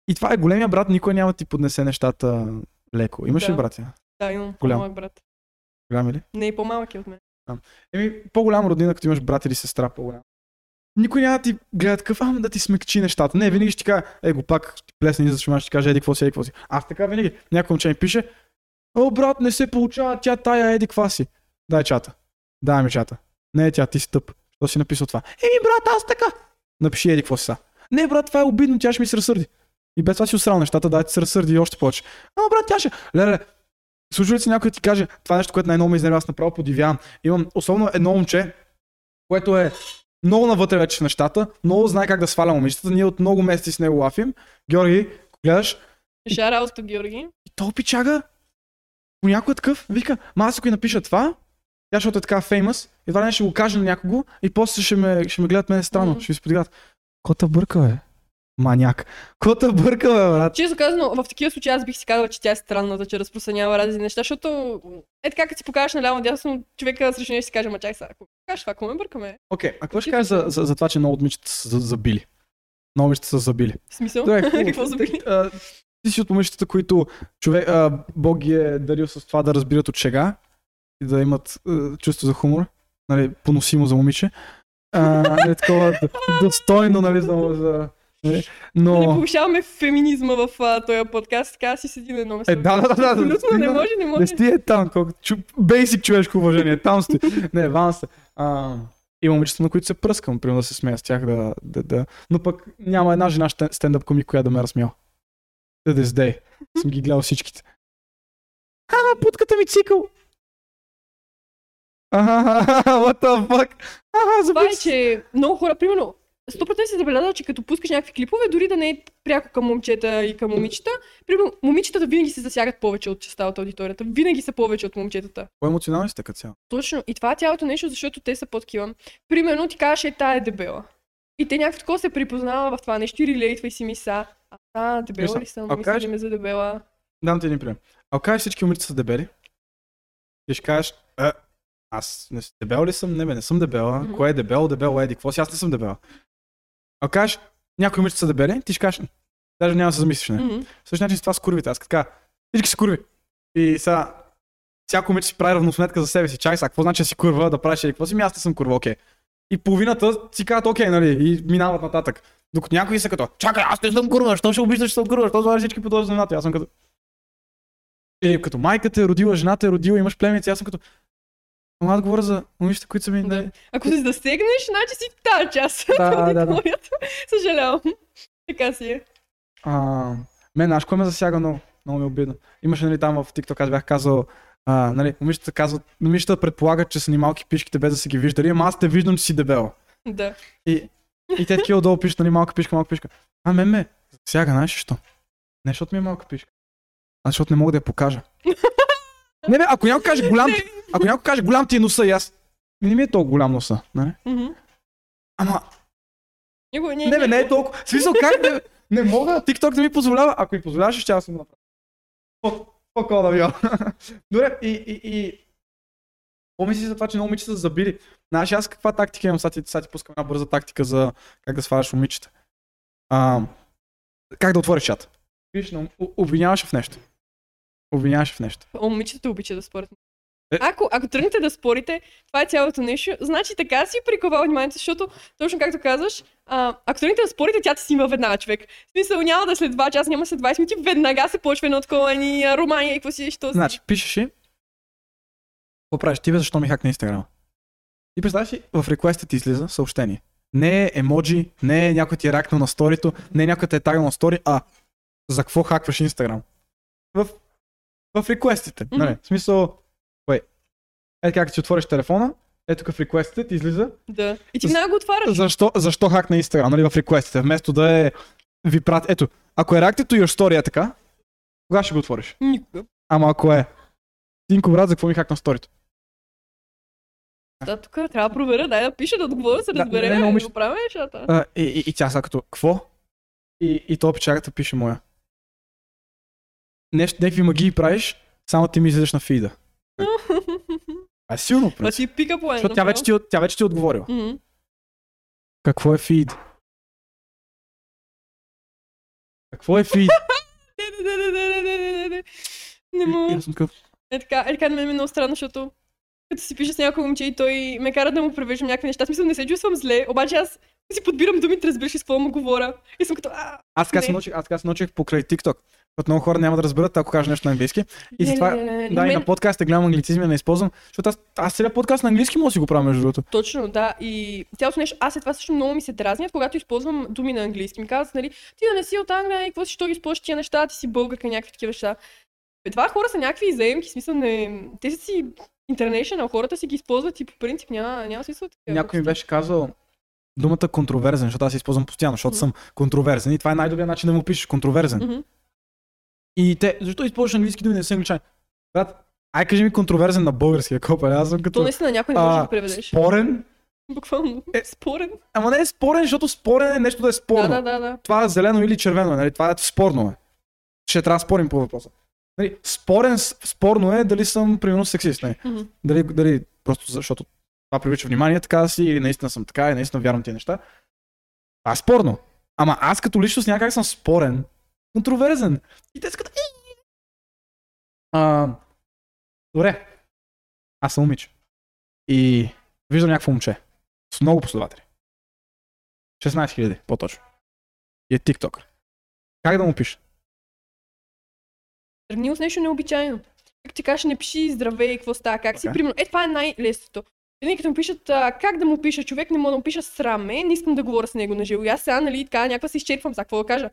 Speaker 1: и това е големия брат, никой няма да ти поднесе нещата леко. Имаш ли
Speaker 2: Да.
Speaker 1: братя?
Speaker 2: Да, имам
Speaker 1: Голям.
Speaker 2: по-малък брат.
Speaker 1: Голям ли?
Speaker 2: Не, по-малък е от мен.
Speaker 1: Еми, по-голям роднина, като имаш брат или сестра по-голям. Никой няма да ти гледа такъв, ама да ти смекчи нещата. Не, винаги ще ти кажа, е го пак, ще плесне и ще ти каже, еди какво си, еди какво си. Аз така винаги, някой момче ми пише, о брат, не се получава, тя тая, еди каква си. Дай чата. Дай ми чата. Не тя, ти си тъп. Що си написал това? Еми брат, аз така. Напиши еди какво си са. Не брат, това е обидно, тя ще ми се разсърди. И без това си осрал нещата, да ти се разсърди и още повече. Ама брат, тя ще. Леле, Случва ли се някой да ти каже, това е нещо, което най-много ме изнервя, аз направо подивявам. Имам особено едно момче, което е много навътре вече в нещата, много знае как да сваля момичетата. Ние от много месеци с него лафим. Георги, гледаш,
Speaker 2: Шараут от Георги.
Speaker 1: и то пичага, понякога е такъв, вика, ма аз ако и напиша това, тя защото е така феймъс, едва не ще го каже на някого и после ще ме, ще ме гледат мен странно,
Speaker 2: Мгм.
Speaker 1: ще ми се подиграват. Кота бърка, бе? Маняк. Кота бърка, бе, брат.
Speaker 2: Често казано, в такива случаи аз бих си казала, че тя е странната, че разпространява разни неща, защото е така, като си покажеш наляво дясно, човека срещу нея ще си каже, ма чай сега, ако кажеш това, какво ме бъркаме?
Speaker 1: Окей, а какво ще кажеш за, за, за това, че много от момичета са за- забили? Много момичета са забили.
Speaker 2: В смисъл?
Speaker 1: Добре.
Speaker 2: Какво забили?
Speaker 1: Ти си от момичетата, които човек, а, Бог ги е дарил с това да разбират от шега и да имат а, чувство за хумор, нали, поносимо за момиче. А, нали, такова достойно, нали, за, за но...
Speaker 2: не повишаваме феминизма в а, този подкаст, така си седи на едно место.
Speaker 1: Е, да, да, да, да,
Speaker 2: Абсолютно не
Speaker 1: стигна-
Speaker 2: може, не
Speaker 1: Не
Speaker 2: може.
Speaker 1: сти е там, колко чу... бейсик човешко уважение, там сте. Не, вам сте. А, има момичета, на които се пръскам, примерно да се смея с тях, да, да, да. Но пък няма една жена стендъп комик, която да ме е разсмял. To this day. Съм ги гледал всичките. Ага, путката ми цикъл. Ага, what the fuck? Ага,
Speaker 2: Това е,
Speaker 1: се.
Speaker 2: че много хора, примерно, 100% си забелязал, че като пускаш някакви клипове, дори да не е пряко към момчета и към момичета, примерно, момичетата винаги се засягат повече от частта от аудиторията. Винаги са повече от момчетата.
Speaker 1: По-емоционални сте като цяло.
Speaker 2: Точно. И това е цялото нещо, защото те са по-такива. Примерно ти кажеш, е, тая е дебела. И те някакво такова се припознава в това нещо и релейтва и си мисля, а, а дебела ли съм? Мисля
Speaker 1: кажеш-
Speaker 2: ме за дебела?
Speaker 1: Дам ти един пример. Ако кажеш всички момичета са дебели, ти ще кажеш, а, аз не дебел ли съм? Не, бе, не съм дебела.
Speaker 2: Мгм.
Speaker 1: Кое е дебел? Дебел еди. Какво си? Аз не съм дебела. Ако кажеш, някои момичета са дебели, ти ще кажеш, даже няма да се замислиш. Не.
Speaker 2: Мгм.
Speaker 1: Също начин с това с курвите. Аз кажа, всички са курви. И сега, всяко момиче си прави равносметка за себе си. Чай сега, какво значи да си курва, да правиш еди какво си? Ми аз не съм курва, окей. И половината си казват, окей, нали, и минават нататък. Докато някои са като, чакай, аз не съм курва, що ще обиждаш, че съм курва, що слагаш всички по този знаменател. Аз съм като, е, като майката е родила, жената е родила, имаш племеници, аз съм като, Ама аз говоря за момичета, които са ми...
Speaker 2: Да.
Speaker 1: нали,
Speaker 2: Ако се засегнеш, значи си тази част.
Speaker 1: Да, да, да.
Speaker 2: Съжалявам. Така си е.
Speaker 1: А, мен, знаеш, кое ме засяга много? Много ми е обидно. Имаше, нали, там в TikTok, аз бях казал, а, нали, момичета казват, момичета предполагат, че са ни малки пишките, без да са ги виждали, ама аз те виждам, че си дебела.
Speaker 2: Да.
Speaker 1: И, и те такива отдолу пишат, нали, малка пишка, малка пишка. А, мен ме, засяга, знаеш що? Не, защото ми е малка пишка. А защото не мога да я покажа. Не, бе, ако някой каже голям, ако някой каже голям ти е носа и аз, не ми е толкова голям носа, нали?
Speaker 2: Мгм.
Speaker 1: Ама,
Speaker 2: Него, не,
Speaker 1: Не, бе, не е толкова. В смисъл, как не, не мога, TikTok да ми позволява. Ако ми позволяваш, ще аз съм направя. По-кол да бил. Добре, и, и, и... Помисли за това, че много момичета са забили. Знаеш, аз каква тактика имам? Сега ти, сега ти пускам една бърза тактика за как да сваляш момичета. А, как да отвориш чат? Виж, но, обвиняваш в нещо. Обвиняваш в нещо.
Speaker 2: О, момичетата обича да спорят. Ако, ако тръгнете да спорите, това е цялото нещо, значи така си приковал вниманието, защото точно както казваш, а, ако тръгнете да спорите, тя ти си има веднага човек. В смисъл няма да след 2 часа, няма след 20 минути, веднага се почва едно такова ни а, романия и какво си, що си.
Speaker 1: Значи, пишеш и. Какво правиш? Ти бе, защо ми хак на Инстаграм? И представяш си, в реквеста ти излиза съобщение. Не е емоджи, не е някой ти е ракнал на сторито, не е някой те е тагнал на стори, а за какво хакваш Инстаграм? В, в реквестите.
Speaker 2: Мгм.
Speaker 1: Нали? В смисъл, кое? Ето как си отвориш телефона, ето тук в реквестите ти излиза.
Speaker 2: Да. И ти веднага го отваряш.
Speaker 1: Защо, защо хак на Инстаграм, нали, в реквестите, вместо да е ви прати. Ето, ако е reacted to your story е така, кога ще го отвориш?
Speaker 2: Никога.
Speaker 1: Ама ако е, Тинко брат, за какво ми хак на сторито?
Speaker 2: Да, тук трябва да проверя, дай да пиша, да отговоря, се
Speaker 1: Да,
Speaker 2: разбере,
Speaker 1: не, не,
Speaker 2: да
Speaker 1: момиче-
Speaker 2: го правим нещата.
Speaker 1: А, и, и, и тя сега като, какво? нещо, някакви магии правиш, само ти ми излизаш на фида. А е силно, принцип.
Speaker 2: Значи пика по
Speaker 1: Защото тя вече ти, тя вече ти е отговорила.
Speaker 2: Mm-hmm.
Speaker 1: Какво е фид? Какво е фид?
Speaker 2: не, не, не, не, не, не, не, не. Не мога.
Speaker 1: Е, такъв...
Speaker 2: Е, така, е така на ми е много странно, защото като си пиша с някой момче и той ме кара да му превеждам някакви неща. аз Смисъл, не се чувствам зле, обаче аз си подбирам думите, разбираш с какво му говоря. И съм като... А,
Speaker 1: аз така се научих, аз така се научих покрай TikTok. Защото много хора няма да разберат, ако кажа нещо на английски. И затова, да, и на подкаста гледам англицизми, не използвам. Защото аз, аз целият подкаст на английски мога да си го правя, между другото.
Speaker 2: Точно, да. И цялото нещо, аз след това също много ми се дразнят, когато използвам думи на английски. Ми казват, нали, ти да не си от Англия, и какво си, що ги използваш тия неща, ти си българка, някакви такива неща. Бе, това хора са някакви заемки, смисъл не... Те са си international, хората си ги използват и по принцип няма, няма смисъл. такива
Speaker 1: Някой ми беше казал думата контроверзен, защото аз използвам постоянно, защото
Speaker 2: Мгм.
Speaker 1: съм контроверзен. И това е най-добрият начин да му пишеш контроверзен.
Speaker 2: Мгм.
Speaker 1: И те, защо използваш английски думи, не са англичани? Брат, ай кажи ми контроверзен на български, ако па, аз съм
Speaker 2: То
Speaker 1: като
Speaker 2: наистина някой не може
Speaker 1: а,
Speaker 2: да преведеш.
Speaker 1: спорен.
Speaker 2: Буквално.
Speaker 1: Е,
Speaker 2: Спорен.
Speaker 1: Ама не е спорен, защото спорен е нещо да е спорно.
Speaker 2: Да, да, да, да.
Speaker 1: Това е зелено или червено, нали? това е спорно е. Ще трябва да спорим по въпроса. Нали, спорен, спорно е дали съм, примерно, сексист. Нали?
Speaker 2: Мгм.
Speaker 1: Дали, дали просто защото това привлича внимание, така да си, или наистина съм така, и наистина вярвам тия неща. Това е спорно. Ама аз като личност някак съм спорен, контроверзен. И те са като... А, добре. Аз съм момиче. И виждам някакво момче. С много последователи. 16 000, по-точно. И е TikTok. Как да му пиша?
Speaker 2: Тръгни с нещо необичайно. Как ти кажеш, не пиши здравей, какво става, как си,
Speaker 1: Окей.
Speaker 2: примерно. Е, това е най-лесното. Винаги като му пишат а, как да му пиша човек, не мога да му пиша срам ме, не искам да говоря с него на живо. И аз сега, нали, така, някаква се изчерпвам, за какво да кажа.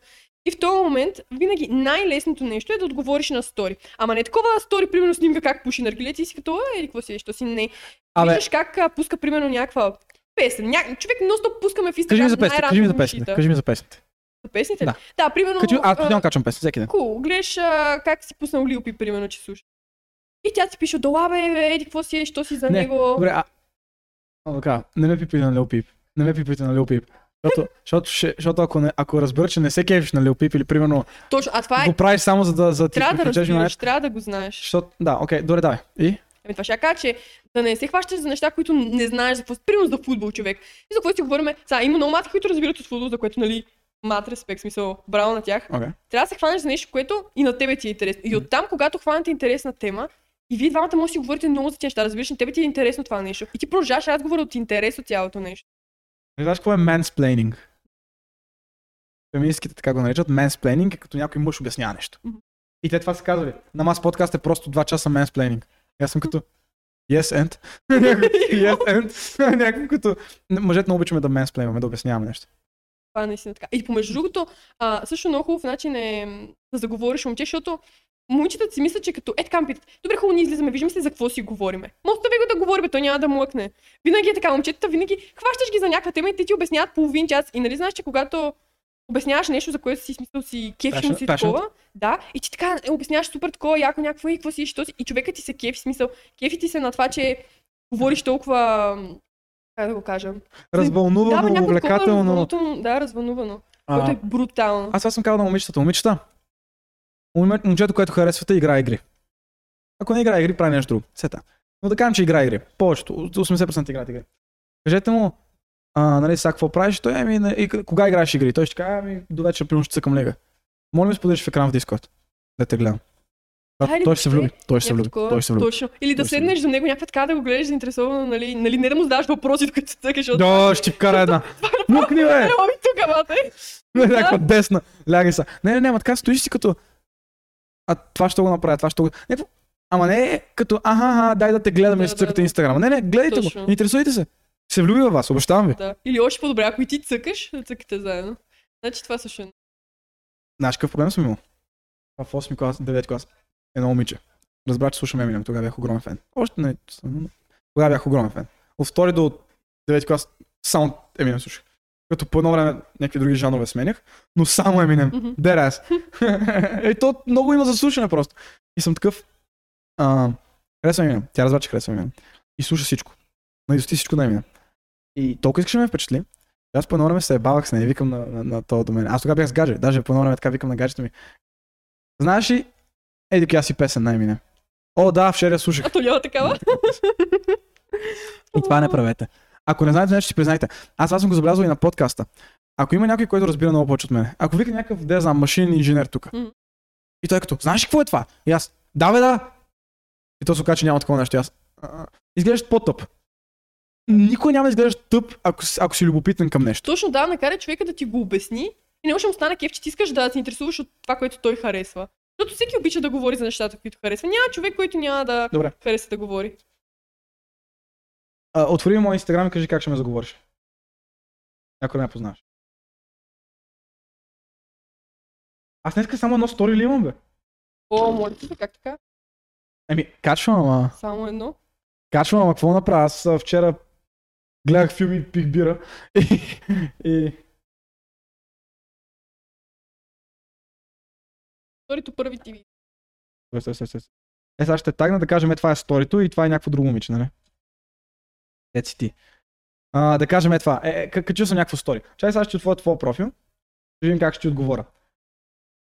Speaker 2: И в този момент, винаги най-лесното нещо е да отговориш на стори. Ама не такова стори, примерно снимка как пуши наргилет и си като, или какво си, е, що си, не.
Speaker 1: Абе,
Speaker 2: Виждаш как а, пуска, примерно, някаква песен. Ня... Човек ностоп пускаме в
Speaker 1: кажи
Speaker 2: Instagram
Speaker 1: ми за песните, кажи ми за песните, кажи ми за песните.
Speaker 2: За песните?
Speaker 1: Да.
Speaker 2: Да, примерно...
Speaker 1: Кажи,
Speaker 2: а,
Speaker 1: постоянно качвам песни, всеки ден.
Speaker 2: Кул, гледаш а, как си пуснал Лил Пи, примерно, че слуша. И тя ти пише, дола бе, еди, какво си е, що си за
Speaker 1: Не,
Speaker 2: него.
Speaker 1: Добре, а... а така, не ме пипайте на Лил Пип. Не ме пипайте на Лил Пип. Защото, защото, ще, защото ако, не, ако разбера, че не се кефиш на Лил Пип или примерно
Speaker 2: Точно, а това е,
Speaker 1: го правиш само за да, за ти
Speaker 2: трябва да разбираш, трябва да го знаеш.
Speaker 1: Защото, да, окей, добре, давай. И?
Speaker 2: Ами това ще кажа, че да не се хващаш за неща, които не знаеш за какво. Примерно за футбол, човек. И за какво си говорим. Сега има много матки, които разбират от футбол, за което, нали, мат респект, смисъл, браво на тях.
Speaker 1: Окей.
Speaker 2: Трябва да се хванеш за нещо, което и на тебе ти е интересно. И оттам, когато хванете интересна тема, и вие двамата може да си говорите много за тези неща, разбираш, на тебе ти е интересно това нещо. И ти продължаваш разговора от интерес от цялото нещо.
Speaker 1: Не знаеш какво е mansplaining? Феминистките така го наричат. Mansplaining е като някой мъж обяснява нещо. И те това са казали. На мас подкаст е просто 2 часа mansplaining. И аз съм като Yes and. yes and. Някакво като... Мъжете много обичаме да mansplainваме, да обясняваме нещо.
Speaker 2: Това наистина така. И помежду другото, а, също много хубав начин е да заговориш момче, защото момичетата си мислят, че като е така ме питат, добре, хубаво, ние излизаме, виждаме се за какво си говориме. Може да ви го да говори, бе, той няма да млъкне. Винаги е така, момчетата винаги хващаш ги за някаква тема и те ти обясняват половин час. И нали знаеш, че когато обясняваш нещо, за което си смисъл си кефиш му си такова, да, и ти така е, обясняваш супер такова, яко някакво и какво си, що си, и човека ти се кефи, смисъл, кефи ти се на това, че говориш толкова, как да го кажа,
Speaker 1: Развълнувано,
Speaker 2: да,
Speaker 1: увлекателно.
Speaker 2: Да, развълнувано. Което
Speaker 1: А,
Speaker 2: е брутално.
Speaker 1: Аз това съм казал на момичетата. Момичета, момчето, което харесвате, играе игри. Ако не играе игри, прави нещо друго. Сета. Но да кажем, че играе игри. Повечето, от 80% играят игри. Кажете му, а, нали, сега какво правиш? Той, ами, и, кога играеш игри? Той ще каже, ами, до вечер, примерно, ще цъкам лега. Моля ми, споделиш в екран в Discord. Да те гледам.
Speaker 2: Хайде,
Speaker 1: той ще се влюби. Той ще се влюби. Той ще се влюби.
Speaker 2: Точно. Или да седнеш до него някаква така да го гледаш заинтересовано, нали, нали не да му задаваш въпроси, докато се цъкаш от
Speaker 1: Да, ще ти вкара една. Мукни, бе!
Speaker 2: Ела ми тук, бате.
Speaker 1: Не, някаква десна. Лягай са. Не, не, не, така стоиш си като... А това ще го направя, това ще го... Някакво... Ама не като, аха, аха, дай да те гледаме
Speaker 2: Да, да,
Speaker 1: цъкате
Speaker 2: да.
Speaker 1: инстаграма. Не, не, гледайте
Speaker 2: Точно.
Speaker 1: го. Интересуйте се. Се влюби във вас, обещавам ви.
Speaker 2: Да. Или още по-добре, ако и ти цъкаш, да цъкате заедно. Значи това също е.
Speaker 1: Знаеш какъв проблем съм имал? В 8 клас, 9 клас. Едно момиче. Разбра, че слушам Еминем, тогава бях огромен фен. Още не. съм- Тогава бях огромен фен. От втори до 9 клас само Еминем слушах. Като по едно време някакви други жанове сменях, но само Еминем.
Speaker 2: Мгм.
Speaker 1: Дерас. Ей, то много има за слушане просто. И съм такъв. А, харесвам Еминем. Тя разбра, че харесвам Еминем. И слуша всичко. Наизусти всичко на Еминем. И толкова искаше да ме впечатли. че Аз по едно време се бавах с нея и викам на, на, на това до мен. Аз тогава бях с гадже. Даже по едно време така викам на гаджето ми. Знаеш ли, еди коя си песен на Еминем? О, да, вчера слушах.
Speaker 2: А то няма такава?
Speaker 1: И това не правете. Ако не знаете нещо, си признайте. Аз това съм го забелязал и на подкаста. Ако има някой, който разбира много повече от мен, ако вика някакъв, да знам, машин инженер тук.
Speaker 2: Мгм.
Speaker 1: И той е като, знаеш какво е това? И аз, да бе, да. И то се оказа, че няма такова нещо. И аз, «А, изглеждаш по-тъп. Никой няма да изглеждаш тъп, ако, си- ако си любопитен към нещо.
Speaker 2: Точно да, накара човека да ти го обясни и не може да му стане кеф, че ти искаш да се интересуваш от това, което той харесва. Защото всеки обича да говори за нещата, които харесва. Няма човек, който няма да
Speaker 1: Добре.
Speaker 2: хареса да говори.
Speaker 1: А, отвори ми моя инстаграм и кажи как ще ме заговориш. Ако не ме познаваш. Аз днеска само едно стори ли имам, бе?
Speaker 2: О, моля ти, как така?
Speaker 1: Еми, качвам, ама.
Speaker 2: Само едно.
Speaker 1: Качвам, ама какво направя? Аз вчера гледах филм и пих бира. И, и...
Speaker 2: Вторито първи ти
Speaker 1: стой. Е, сега ще тагна да кажем, е, това е сторито и това е някакво друго момиче, нали? Е, си ти. А, да кажем е това. Е, е, качил съм някакво стори. Чай сега ще отворя твоя профил. Ще видим как ще ти отговоря.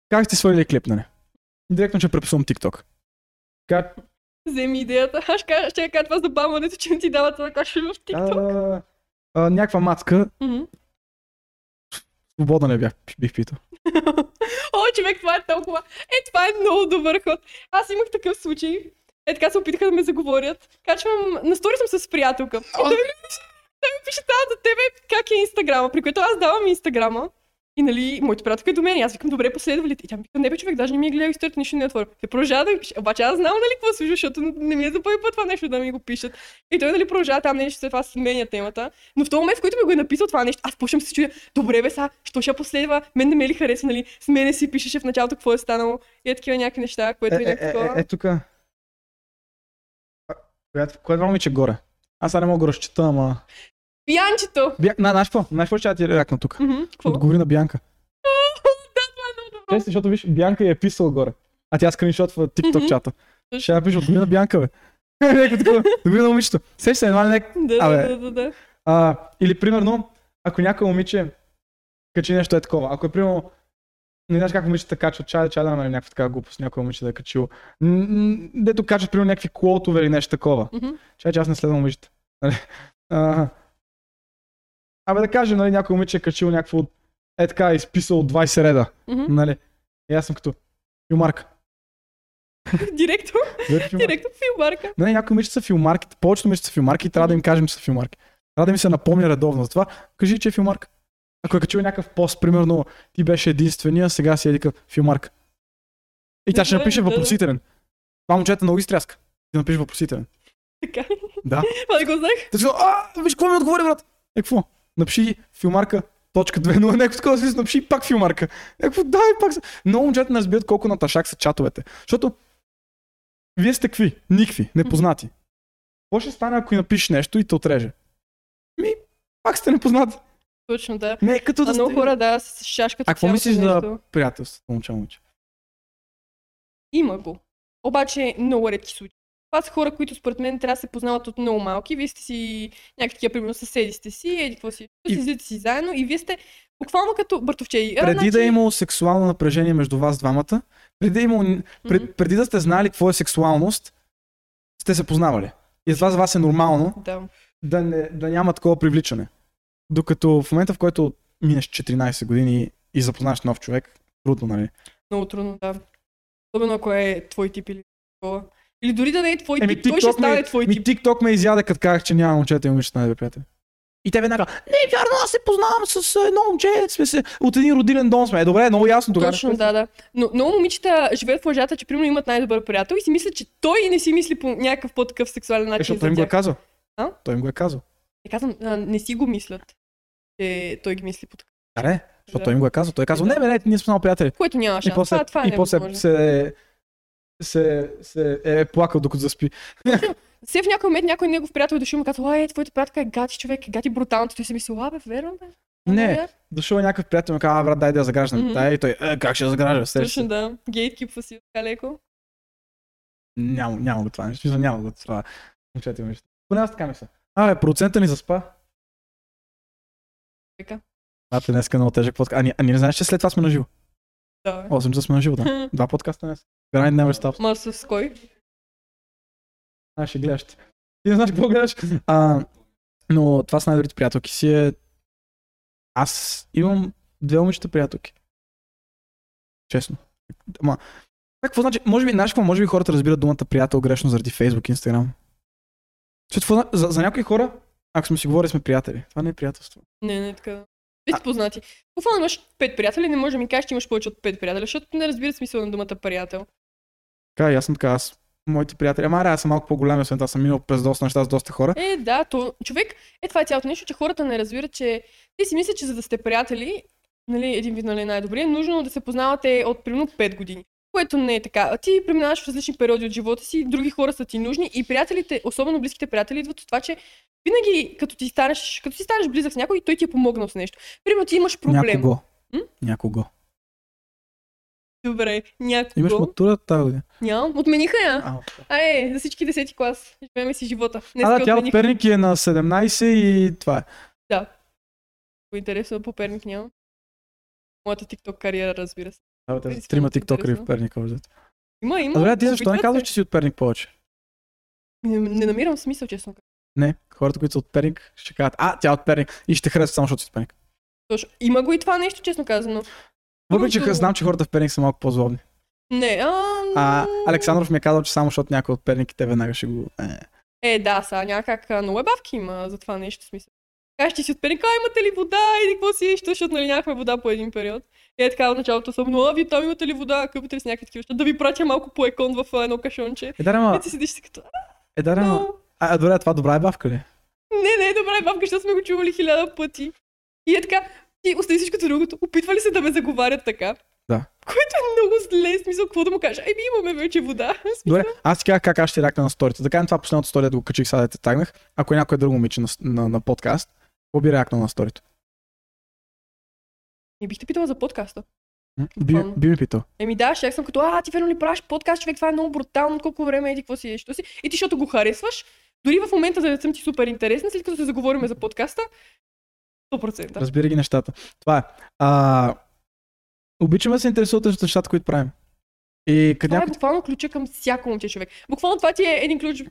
Speaker 1: Как сте свалили клип, нали? Директно ще преписвам TikTok. Как...
Speaker 2: Вземи идеята. Аз ще ще кажа това забаването, че не ти дава това каше в TikTok.
Speaker 1: А, а, някаква мацка.
Speaker 2: Мгм.
Speaker 1: Свободна не бях, бих питал.
Speaker 2: О, човек, това е толкова. Е, това е много добър ход. Аз имах такъв случай. Е, така се опитаха да ме заговорят. Качвам, на стори съм с приятелка. И той, ми- той ми пише тази за тебе как е инстаграма, при което аз давам инстаграма. И нали, моята приятелка е до мен. Аз викам, добре, последва ли? И тя ми вика, не бе, човек, даже не ми е гледал историята, нищо не е отворил. Те продължава да ми пише. Обаче аз знам, нали, какво се случва, защото не ми е за първи път това нещо да ми го пишат. И той, нали, продължава там нещо, след това се сменя темата. Но в този момент, в който ми го е написал това нещо, аз почвам да се чудя, добре бе, са, що ще последва, мен не ме ли хареса, нали, с мене си пишеше в началото какво е станало и е такива някакви неща, което
Speaker 1: Е,
Speaker 2: е,
Speaker 1: е, е,
Speaker 2: такова.
Speaker 1: е, е тук. Кое е това момиче горе? Аз сега не мога да разчита, ама...
Speaker 2: Пиянчето!
Speaker 1: Бя... На, знаеш какво? Знаеш какво ще ти реакна тук?
Speaker 2: Какво?
Speaker 1: Отговори на Бянка.
Speaker 2: Да, това е много добро.
Speaker 1: Защото виж, Бянка я е писала горе. А тя скриншотва TikTok чата. Ще я пише, отговори на Бянка, бе. Някакво такова. Отговори на момичето. Сеща се, едва ли не...
Speaker 2: Да,
Speaker 1: Абе.
Speaker 2: да, да, да.
Speaker 1: А, или примерно, ако някой момиче качи нещо е такова. Ако е примерно не знаеш как момичета качват чай, чай да намерим някаква така глупост, някой момиче да е качил. Дето качват примерно някакви клоутове или нещо такова.
Speaker 2: Мгм.
Speaker 1: Чай, че аз не следвам момичета. Нали? А, Абе да кажем, нали, някой момиче е качил някакво е така, изписал 20 реда.
Speaker 2: Мгм.
Speaker 1: Нали? И аз съм като филмарка.
Speaker 2: Директно,
Speaker 1: Директно филмарка.
Speaker 2: филмарка.
Speaker 1: Нали, някои момичета са филмарки, повечето момичета са филмарки и трябва да им кажем, че са филмарки. Трябва да ми се напомня редовно. Затова кажи, че е филмарка. Ако е качил някакъв пост, примерно, ти беше единствения, сега си едика филмарка. И тя ще напише въпросителен. Това момчета много изтряска. Ти напише въпросителен.
Speaker 2: Така.
Speaker 1: Да.
Speaker 2: Това не го знаех.
Speaker 1: Си, а, виж какво ми отговори, брат. Е, какво? Напиши филмарка, точка 2.0, някакво такова си напиши пак филмарка. Някакво, дай пак. Много момчета не разбират колко наташак са чатовете. Защото вие сте какви? Никви, непознати. Какво ще стане, ако и напишеш нещо и те отреже? Ми, пак сте непознати.
Speaker 2: Точно, да.
Speaker 1: Не, като
Speaker 2: А
Speaker 1: да
Speaker 2: много
Speaker 1: сте
Speaker 2: хора, да, с шашката.
Speaker 1: А какво мислиш за-
Speaker 2: нещо.
Speaker 1: приятелство, момче, момче.
Speaker 2: Има го. Обаче много редки случаи. Това са хора, които според мен трябва да се познават от много малки. Вие сте си някакви примерно, съседи сте си, еди какво си,
Speaker 1: И-
Speaker 2: си излизате си заедно и вие сте буквално като бъртовчеи.
Speaker 1: Преди да е имало сексуално напрежение между вас двамата, преди да, е имало, пред, преди да сте знали какво е сексуалност, сте се познавали. И за това за вас е нормално
Speaker 2: Да.
Speaker 1: да, не, да няма такова привличане. Докато в момента, в който минеш 14 години и запознаш нов човек, трудно, нали?
Speaker 2: Много трудно, да. Особено ако е твой тип или такова. Или дори да не е твой
Speaker 1: Еми,
Speaker 2: тип, той ще стане
Speaker 1: ме,
Speaker 2: твой
Speaker 1: ми,
Speaker 2: тип.
Speaker 1: TikTok ме изяде, като казах, че няма момчета и момичета най-добри приятели. И те веднага, не, вярно, аз се познавам с а, едно момче, сме се, от един родилен дом сме. Е, добре, много ясно тогава.
Speaker 2: Точно, да, да. Но много момичета живеят в лъжата, че примерно имат най-добър приятел и си мислят, че той не си мисли по някакъв по-такъв сексуален
Speaker 1: Е,
Speaker 2: начин
Speaker 1: защото
Speaker 2: за
Speaker 1: той им го е казал.
Speaker 2: А?
Speaker 1: Той им го е казал.
Speaker 2: Не казвам, не си го мислят, че той ги мисли по такъв.
Speaker 1: Аре, защото
Speaker 2: Да.
Speaker 1: той им го е казал. Той е казал,
Speaker 2: Да.
Speaker 1: не, не, ние сме само приятели.
Speaker 2: Което няма
Speaker 1: И
Speaker 2: шанс.
Speaker 1: после,
Speaker 2: това, това е
Speaker 1: и после
Speaker 2: невъзможно.
Speaker 1: се, се, се е плакал докато заспи.
Speaker 2: Все в някой момент някой негов приятел е дошъл и му казва, ай, твоята приятелка е гати човек, е гати брутално. Той си мисли, бе, верно, бе.
Speaker 1: Не,
Speaker 2: бе,
Speaker 1: дошъл е някакъв приятел и му казва, а, брат, дай да я заграждам.
Speaker 2: Мгм.
Speaker 1: Дай, и той, е, как ще я заграждам?
Speaker 2: Точно
Speaker 1: се.
Speaker 2: да. Гейткипва си така леко.
Speaker 1: Няма, няма го това нещо. Няма го това. Момчета и момичета. Поне аз така мисля. Абе, процента ни заспа.
Speaker 2: Така.
Speaker 1: А, те днес е много тежък подкаст. А, ни- а ние не знаеш, че след това сме на живо.
Speaker 2: Да, бе.
Speaker 1: 8 часа сме на живо, да. Два подкаста днес. Grind never stops.
Speaker 2: Ма с кой?
Speaker 1: А, ще гледаш. Ти не знаеш какво гледаш. А, но това с най-добрите приятелки си е... Аз имам две момичета приятелки. Честно. Ама, какво значи? Може би, знаеш какво? Може би хората разбират думата приятел грешно заради Facebook, Instagram. Защото какво за, за някои хора, ако сме си говорили, сме приятели. Това не е приятелство.
Speaker 2: Не, не е така. Вие сте познати. Буквално имаш пет приятели, не може да ми кажеш, че имаш повече от пет приятели, защото не разбират смисъл на думата приятел.
Speaker 1: Така, аз съм така, аз, моите приятели, ама аз съм малко по-голям, освен това съм минал през доста неща с доста хора.
Speaker 2: Е, да, то човек, е това е цялото нещо, че хората не разбират, че те си мислят, че за да сте приятели, нали, един вид нали, най-добре, е нужно да се познавате от примерно 5 години. Което не е така. Ти преминаваш в различни периоди от живота си, други хора са ти нужни и приятелите, особено близките приятели, идват от това, че винаги като ти станеш, като си станеш близък с някой, той ти е помогнал с нещо. Примерно ти имаш проблем.
Speaker 1: Някого.
Speaker 2: М?
Speaker 1: Някого.
Speaker 2: Добре, някого.
Speaker 1: Имаш матура тази година.
Speaker 2: Нямам. Отмениха я.
Speaker 1: А,
Speaker 2: А, е, за всички 10 клас. Живеем си живота. Днес
Speaker 1: а да, тя от Перник е на 17 и това е.
Speaker 2: Интересно по Перник няма. Моята TikTok кариера, разбира се.
Speaker 1: А, те са трима тиктокери в Перник. общо.
Speaker 2: Има, има.
Speaker 1: А добре, ти защо не казваш, че си от Перник повече?
Speaker 2: Не, не намирам смисъл, честно.
Speaker 1: Не, хората, които са от Перник, ще кажат, а, тя е от Перник и ще харесва само, защото си от Перник.
Speaker 2: Точно. Има го и това нещо, честно казано.
Speaker 1: Въпреки, че знам, че хората в Перник са малко по-злобни.
Speaker 2: Не, а...
Speaker 1: А, Александров ми е казал, че само защото някой от Перник и те веднага ще го... Е.
Speaker 2: Е, да, са, някак много е бавки има за това нещо, смисъл. Кажеш, че си от Перник, а имате ли вода или какво си защото нали нямахме вода по един период. И е така от началото съм, но вие там имате ли вода, къпите ли с някакви такива да ви пратя малко по екон в едно кашонче.
Speaker 1: Е, да, ама,
Speaker 2: И ти седиш си като,
Speaker 1: е, да, ама,
Speaker 2: но...
Speaker 1: а, добре, това добра е бавка ли?
Speaker 2: Не, не, добре, бабка, защото сме го чували хиляда пъти. И е така, ти остави всичкото другото. Опитва ли се да ме заговарят така?
Speaker 1: Да.
Speaker 2: Което е много зле, смисъл, какво да му кажа? Еми, имаме вече вода. Смисъл,
Speaker 1: Добре, аз ти казах как аз ще ракна на сторите. Да кажем това последното стори, да го качих, сега да те тагнах. Ако е някой друго момиче на, на, на подкаст, какво би реакнал на сторито?
Speaker 2: И бих те питала за подкаста.
Speaker 1: М? Би,
Speaker 2: Буквално.
Speaker 1: би ми питал.
Speaker 2: Еми да, ще съм като, а, ти верно ли правиш подкаст, човек, това е много брутално, колко време еди, какво си, еди, що си. И ти, защото го харесваш, дори в момента да не съм ти супер интересна, след като се заговорим за подкаста, 100%.
Speaker 1: Разбира ги нещата. Това е. А, обичаме да се интересуват от нещата, които правим. И като
Speaker 2: Това е буквално ключа към всяко момче човек. Буквално това ти е един ключ.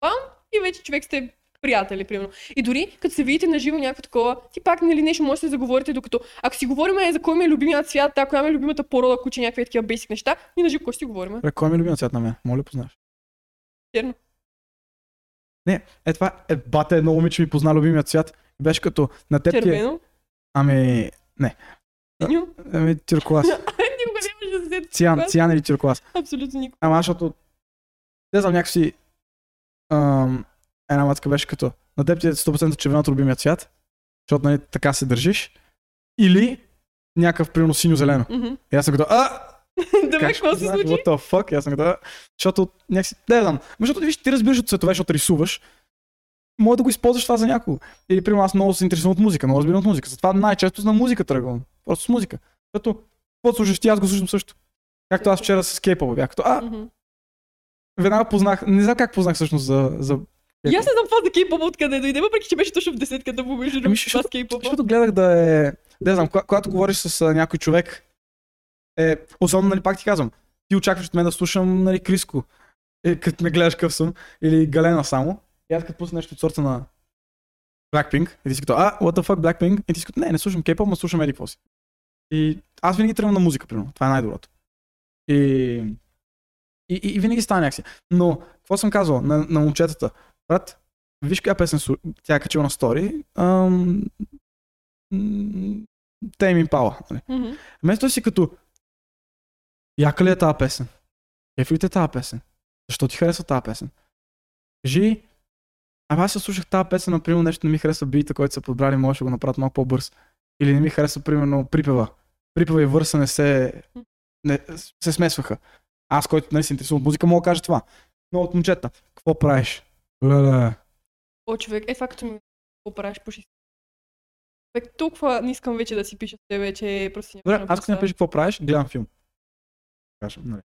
Speaker 2: Бам, и вече човек сте приятели, примерно. И дори като се видите на живо някакво такова, ти пак нали нещо може да заговорите, докато ако си говорим е, за кой ми е любимият цвят, ако ми е любимата порода, куче, някакви такива бейсик неща, и на живо кой си говорим?
Speaker 1: Бре, Кой ми е любимият цвят на мен? Моля, познаваш.
Speaker 2: Черно.
Speaker 1: Не, е това, е, бате, едно момиче ми позна любимият цвят. Беше като на теб е...
Speaker 2: Червено.
Speaker 1: Ами,
Speaker 2: Синьо.
Speaker 1: ами,
Speaker 2: нямаше да се сети.
Speaker 1: Циан, циан или тюркуаз.
Speaker 2: Абсолютно никога.
Speaker 1: Ама защото... Не знам, някакси... Ам, една мацка беше като... На теб ти е 100% червеното любимият цвят, защото нали, така се държиш. Или някакъв примерно синьо-зелено.
Speaker 2: Мгм.
Speaker 1: И аз съм като... А,
Speaker 2: Да какво се случи?
Speaker 1: What the fuck? И аз съм като... Защото някакси... Не знам. Защото виж, ти разбираш от цветове, защото рисуваш. Може да го използваш това за някого. Или, примерно, аз много се интересувам от музика, много разбирам от музика. Затова най-често на музика тръгвам. Просто с музика. Като, какво слушаш ти, аз го слушам също. Както аз вчера с кейпа бях като, а,
Speaker 2: Мгм.
Speaker 1: веднага познах, не знам как познах всъщност за, за
Speaker 2: И аз не знам това за кей-поп откъде дойде, въпреки че беше точно в десетката му между
Speaker 1: Ами, защото-
Speaker 2: с кей-попа.
Speaker 1: Защото гледах да е... Не знам, кога- когато говориш с а, някой човек, е, особено, нали, пак ти казвам, ти очакваш от мен да слушам, нали, Криско, е, като ме гледаш къв съм, или Галена само, и аз като пусна нещо от сорта на Blackpink, и ти си като, а, what the fuck, Blackpink, и ти си като, не, не слушам K-pop, но слушам еди какво си. И аз винаги тръгвам на музика, примерно, това е най-доброто. И И, и, и винаги става някакси. Но, какво съм казал на, на момчетата? Брат, виж коя песен тя е качила на стори. Ам... Те ми пала. Нали? Вместо си като Яка ли е тази песен? Кефи ли те тази песен? Защо ти харесва тази песен? Кажи, а аз се слушах тази песен, например, нещо не ми харесва бита, който са подбрали, може да го направят малко по-бърз. Или не ми харесва, примерно, припева. Припева и върса не се, не, се смесваха. Аз, който не се интересува от музика, мога да кажа това. Но от момчета, какво правиш? Леле.
Speaker 2: О, човек, е това като ми какво правиш по. Човек, толкова не искам вече да си пиша с тебе, че просто
Speaker 1: Добре, аз като не
Speaker 2: представа.
Speaker 1: пиша какво правиш, гледам филм. Кажем, нали.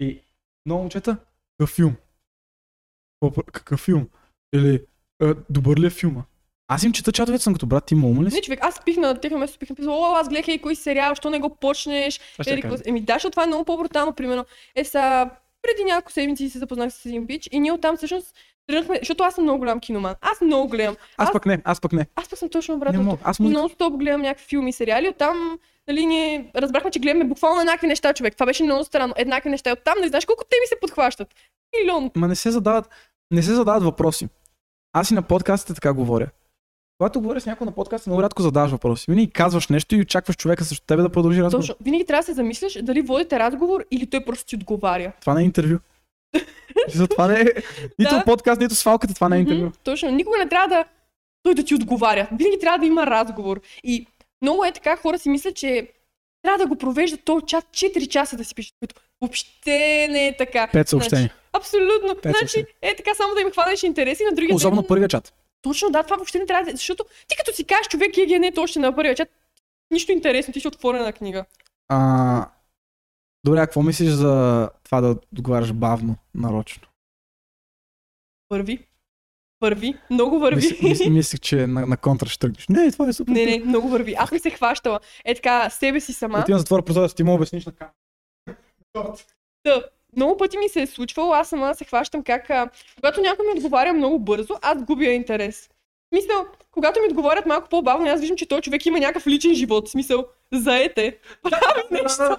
Speaker 1: И много момчета, какъв филм? Какъв филм? Или добър ли е филма? Аз им чета чатовете, съм като брат, ти мома ли си?
Speaker 2: Не, човек, аз пих на техно место, пих написал, о, аз гледах и кой сериал, що не го почнеш? Ери, какво- Еми, да, защото това е много по-брутално, примерно. Е, са, преди няколко седмици се запознах с един пич и ние оттам всъщност тръгнахме, защото аз съм много голям киноман. Аз много гледам.
Speaker 1: Аз
Speaker 2: аз-
Speaker 1: пък не, аз пък не.
Speaker 2: Аз пък съм точно
Speaker 1: мога. Аз музика.
Speaker 2: Нон-стоп гледам някакви филми и сериали. Оттам, нали, ние разбрахме, че гледаме буквално еднакви неща, човек. Това беше много странно. Еднакви неща. Оттам не знаеш колко те ми се подхващат. Милион.
Speaker 1: Ма не се задават, не се задават въпроси. Аз и на подкастите така говоря. Когато говоря с някой на подкаста, много рядко задаваш въпроси. Винаги казваш нещо и очакваш човека срещу тебе да продължи разговор.
Speaker 2: Точно. Винаги трябва да се замислиш дали водите разговор или той просто ти отговаря.
Speaker 1: Това не е интервю. За това не е нито
Speaker 2: Да.
Speaker 1: подкаст, нито свалката, това не е интервю.
Speaker 2: Мгм, точно. Никога не трябва да той да ти отговаря. Винаги трябва да има разговор. И много е така, хора си мислят, че трябва да го провеждат този чат 4 часа да си пишат, което въобще не е така.
Speaker 1: Пет съобщения.
Speaker 2: Значи, абсолютно.
Speaker 1: Пет
Speaker 2: Значи, е така само да им хванеш интереси на другия
Speaker 1: Особено
Speaker 2: ден.
Speaker 1: първия чат.
Speaker 2: Точно, да, това въобще не трябва да... Защото ти като си кажеш човек е не още на първия чат, нищо интересно, ти си отворена книга.
Speaker 1: А, добре, а какво мислиш за това да отговаряш бавно, нарочно?
Speaker 2: Върви. Върви. Много върви.
Speaker 1: Мис, мис, мислих, че на, на контра ще тръгнеш. Не, това е супер.
Speaker 2: не, не, много върви. Аз съм се хващала. Е така, себе си сама.
Speaker 1: Отивам затвора прозорец, ти му обясниш на камера.
Speaker 2: Да, много пъти ми се е случвало, аз сама се хващам как, а, когато някой ми отговаря много бързо, аз губя интерес. Смисъл, когато ми отговарят малко по-бавно, аз виждам, че този човек има някакъв личен живот. Смисъл, заете, прави нещо.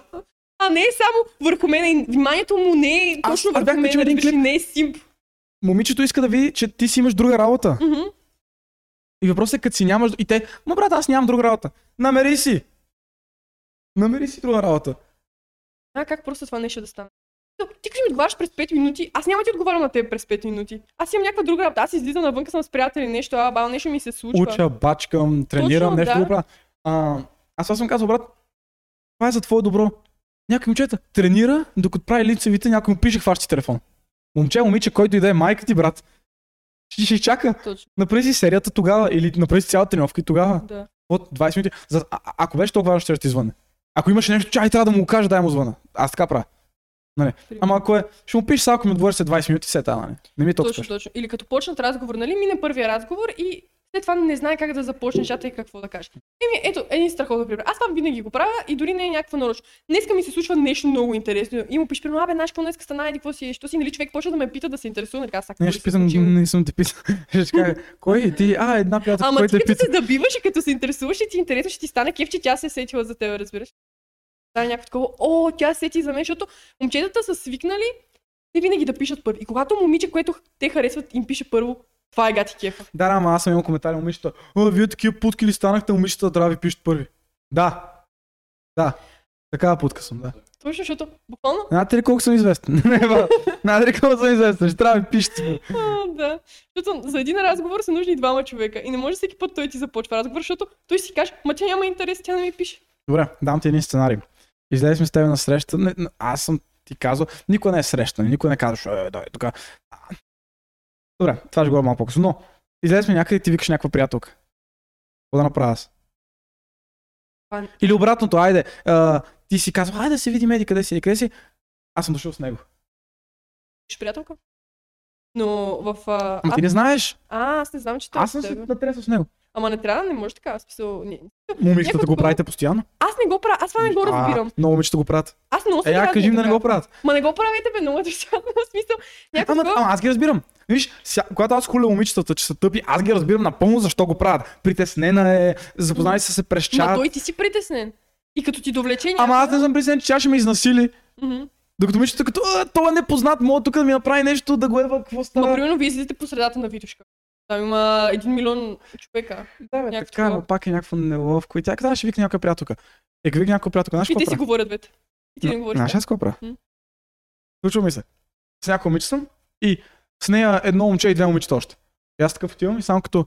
Speaker 2: А не е само върху мен. Вниманието му не е точно
Speaker 1: аз
Speaker 2: върху мен.
Speaker 1: един клип.
Speaker 2: Не е симп.
Speaker 1: Момичето иска да види, че ти си имаш друга работа.
Speaker 2: Мгм.
Speaker 1: И въпросът е, като си нямаш... И те, ма брат, аз нямам друга работа. Намери си. Намери си друга работа.
Speaker 2: А, как просто това нещо да стане? Ти като ми отговаряш през 5 минути, аз няма ти отговарям на теб през 5 минути. Аз имам някаква друга работа. Аз излизам навън, съм с приятели, нещо, а, бал, нещо ми се случва.
Speaker 1: Уча, бачкам, тренирам,
Speaker 2: Точно,
Speaker 1: нещо
Speaker 2: да.
Speaker 1: да. го правя. А, аз това съм казал, брат, това е за твое добро. Някой момчета тренира, докато прави лицевите, някой му пише, хващи телефон. Момче, момиче, който и да е майка ти, брат. Ще, ще чака.
Speaker 2: Точно,
Speaker 1: Направи си серията тогава или направи си цялата тренировка и тогава.
Speaker 2: да.
Speaker 1: От 20 минути. За, а, ако беше толкова важно, ще ти звънне. Ако имаше нещо, чай, трябва да му го кажа, дай му звъна. Аз така правя. Нали? Ама ако е, ще му пишеш сега, ако ми отговори след 20 минути, се тая, нали? Не ми е толкова
Speaker 2: Точно, точно. Или като почнат разговор, нали, мине първия разговор и след това не знае как да започне чата и какво да каже. Еми, ето, един страхотен пример. Аз това винаги го правя и дори не е някаква нарочно. Днеска ми се случва нещо много интересно. И му пише, абе, знаеш какво днеска стана, еди, какво си, що си, нали, човек почва да ме пита да се интересува, нали, аз
Speaker 1: Не, ще питам, не съм те питал. Ще кажа, кой е ти? А, една приятелка,
Speaker 2: Ама
Speaker 1: кой
Speaker 2: ти като
Speaker 1: пита.
Speaker 2: се забиваш и като се интересуваш и ти е интересно, ще ти стане кеф, че тя се е сетила за теб, разбираш. Стане някакво такова, о, тя се сети за мен, защото момчетата са свикнали те винаги да пишат първи. И когато момиче, което те харесват, им пише първо, това е гати кефа.
Speaker 1: Да, да, ама аз съм имал коментари момичета. О, вие такива путки ли станахте, момичета трябва ви пишат първи. Да. Да. Такава путка съм, да.
Speaker 2: Точно, защото буквално
Speaker 1: Знаете ли колко съм известен? Знаете ли колко съм известен? Ще трябва да ми пишете.
Speaker 2: А, да. Защото за един разговор са нужни двама човека. И не може всеки път той ти започва разговор, защото той си каже, ма тя няма интерес, тя не ми пише.
Speaker 1: Добре, дам ти един сценарий. Излезе сме с теб на среща. Не, аз съм ти казал, никой не е среща, никой не казваш, е, дай тук. Добре, това ще говоря малко по-късно. Но, излезе сме някъде и ти викаш някаква приятелка. Какво да направя аз? Или обратното, айде, а, ти си казва, айде да се видим, еди къде си, еди къде си. Аз съм дошъл с него.
Speaker 2: Пише приятелка. Но в... А,
Speaker 1: Ама ти не знаеш.
Speaker 2: а, аз не знам, че той е
Speaker 1: Аз съм
Speaker 2: с
Speaker 1: се натресал с него.
Speaker 2: Ама не трябва, не може така. Аз, смисъл, не.
Speaker 1: Момичетата
Speaker 2: Някой
Speaker 1: го правите постоянно?
Speaker 2: аз не го правя, аз това не го разбирам.
Speaker 1: Много момичета го правят.
Speaker 2: Аз много
Speaker 1: Е,
Speaker 2: се радвам
Speaker 1: кажи им да не го правят.
Speaker 2: Ма не го правите, бе, много е. В смисъл, някакво...
Speaker 1: Ама, ама аз ги разбирам. Виж, ся, когато аз хуля момичетата, че са тъпи, аз ги разбирам напълно защо го правят. Притеснена е, запознали са се през
Speaker 2: Ма
Speaker 1: чат.
Speaker 2: той ти си притеснен. И като ти довлече
Speaker 1: Ама аз не съм притеснен, че тя ще ме изнасили.
Speaker 2: Мгм.
Speaker 1: Докато момичето като, а, това е непознат, мога тук да ми направи нещо, да го едва, какво
Speaker 2: Ма,
Speaker 1: става.
Speaker 2: примерно, вие излизате по средата на Витушка. Там има един милион човека.
Speaker 1: Да, бе, така,
Speaker 2: такова.
Speaker 1: но пак е някакво неловко. И тя каза, ще викне някоя приятелка. Е, викне някоя приятелка, знаеш
Speaker 2: И те
Speaker 1: какво
Speaker 2: си говорят, бе. И ти не говориш.
Speaker 1: Знаеш аз какво правя? Случва ми се. С някоя момиче съм и с нея едно момче и две момичета още. И аз такъв отивам и само като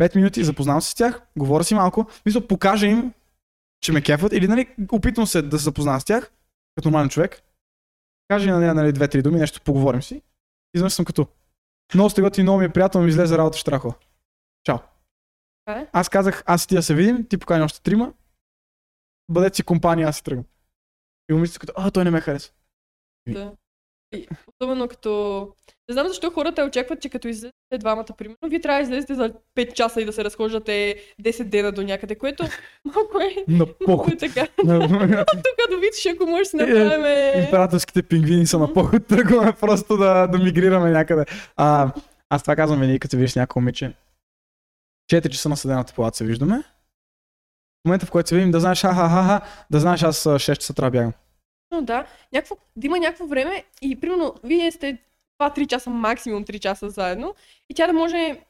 Speaker 1: 5 минути запознавам се с тях, говоря си малко, мисля, покажа им, че ме кефат или нали, опитвам се да се запозная с тях, като нормален човек. Кажа на нея нали, две-три думи, нещо поговорим си. И изведнъж съм като много сте готини, много ми е приятно, ми излезе работа в Штрахова. Чао.
Speaker 2: Това е.
Speaker 1: Аз казах, аз и ти да се видим, ти покани още трима. Бъдете си компания, аз си тръгвам. И момичето като, а, той не ме харесва.
Speaker 2: Да. И особено като... Не знам защо хората очакват, че като излезете двамата, примерно, вие трябва да излезете за 5 часа и да се разхождате 10 дена до някъде, което малко е...
Speaker 1: На
Speaker 2: Малко
Speaker 1: поход.
Speaker 2: е така. Тук до Витош, ако може да си направим...
Speaker 1: Императорските пингвини са на поход, тръгваме просто да, да мигрираме някъде. А, аз това казвам винаги, като видиш някакво момиче. 4 часа на съдената палата се виждаме. В момента, в който се видим, да знаеш, ха-ха-ха, да знаеш, аз а, 6 часа трябва да бягам.
Speaker 2: Но да, някакво, да има някакво време и примерно вие сте 2-3 часа, максимум 3 часа заедно и тя да може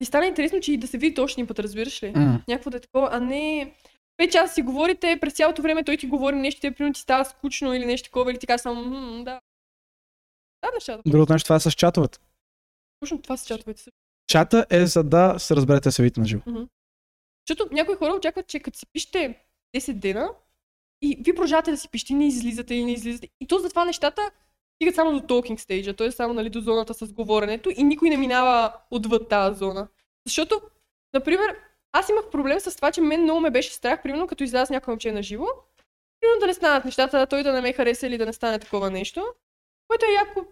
Speaker 2: и стане интересно, че и да се видите още един път, разбираш ли?
Speaker 1: М.
Speaker 2: Някакво да е такова, а не 5 часа си говорите, през цялото време той ти говори нещо, те примерно ти става скучно или нещо такова, или ти казва само, «М, да. Да, нещата.
Speaker 1: Другото нещо, това е с чатовете.
Speaker 2: Точно това са чатовете.
Speaker 1: Чата е за да се разберете се видите на живо.
Speaker 2: Защото някои хора очакват, че като си пишете 10 дена и вие продължавате да си пишете и не излизате и не излизате. И то затова нещата стигат само до talking stage, т.е. само нали, до зоната с говоренето и никой не минава отвъд тази зона. Защото, например, аз имах проблем с това, че мен много ме беше страх, примерно като изляза някой момче на живо, примерно да не станат нещата, той да не ме хареса или да не стане такова нещо, което е яко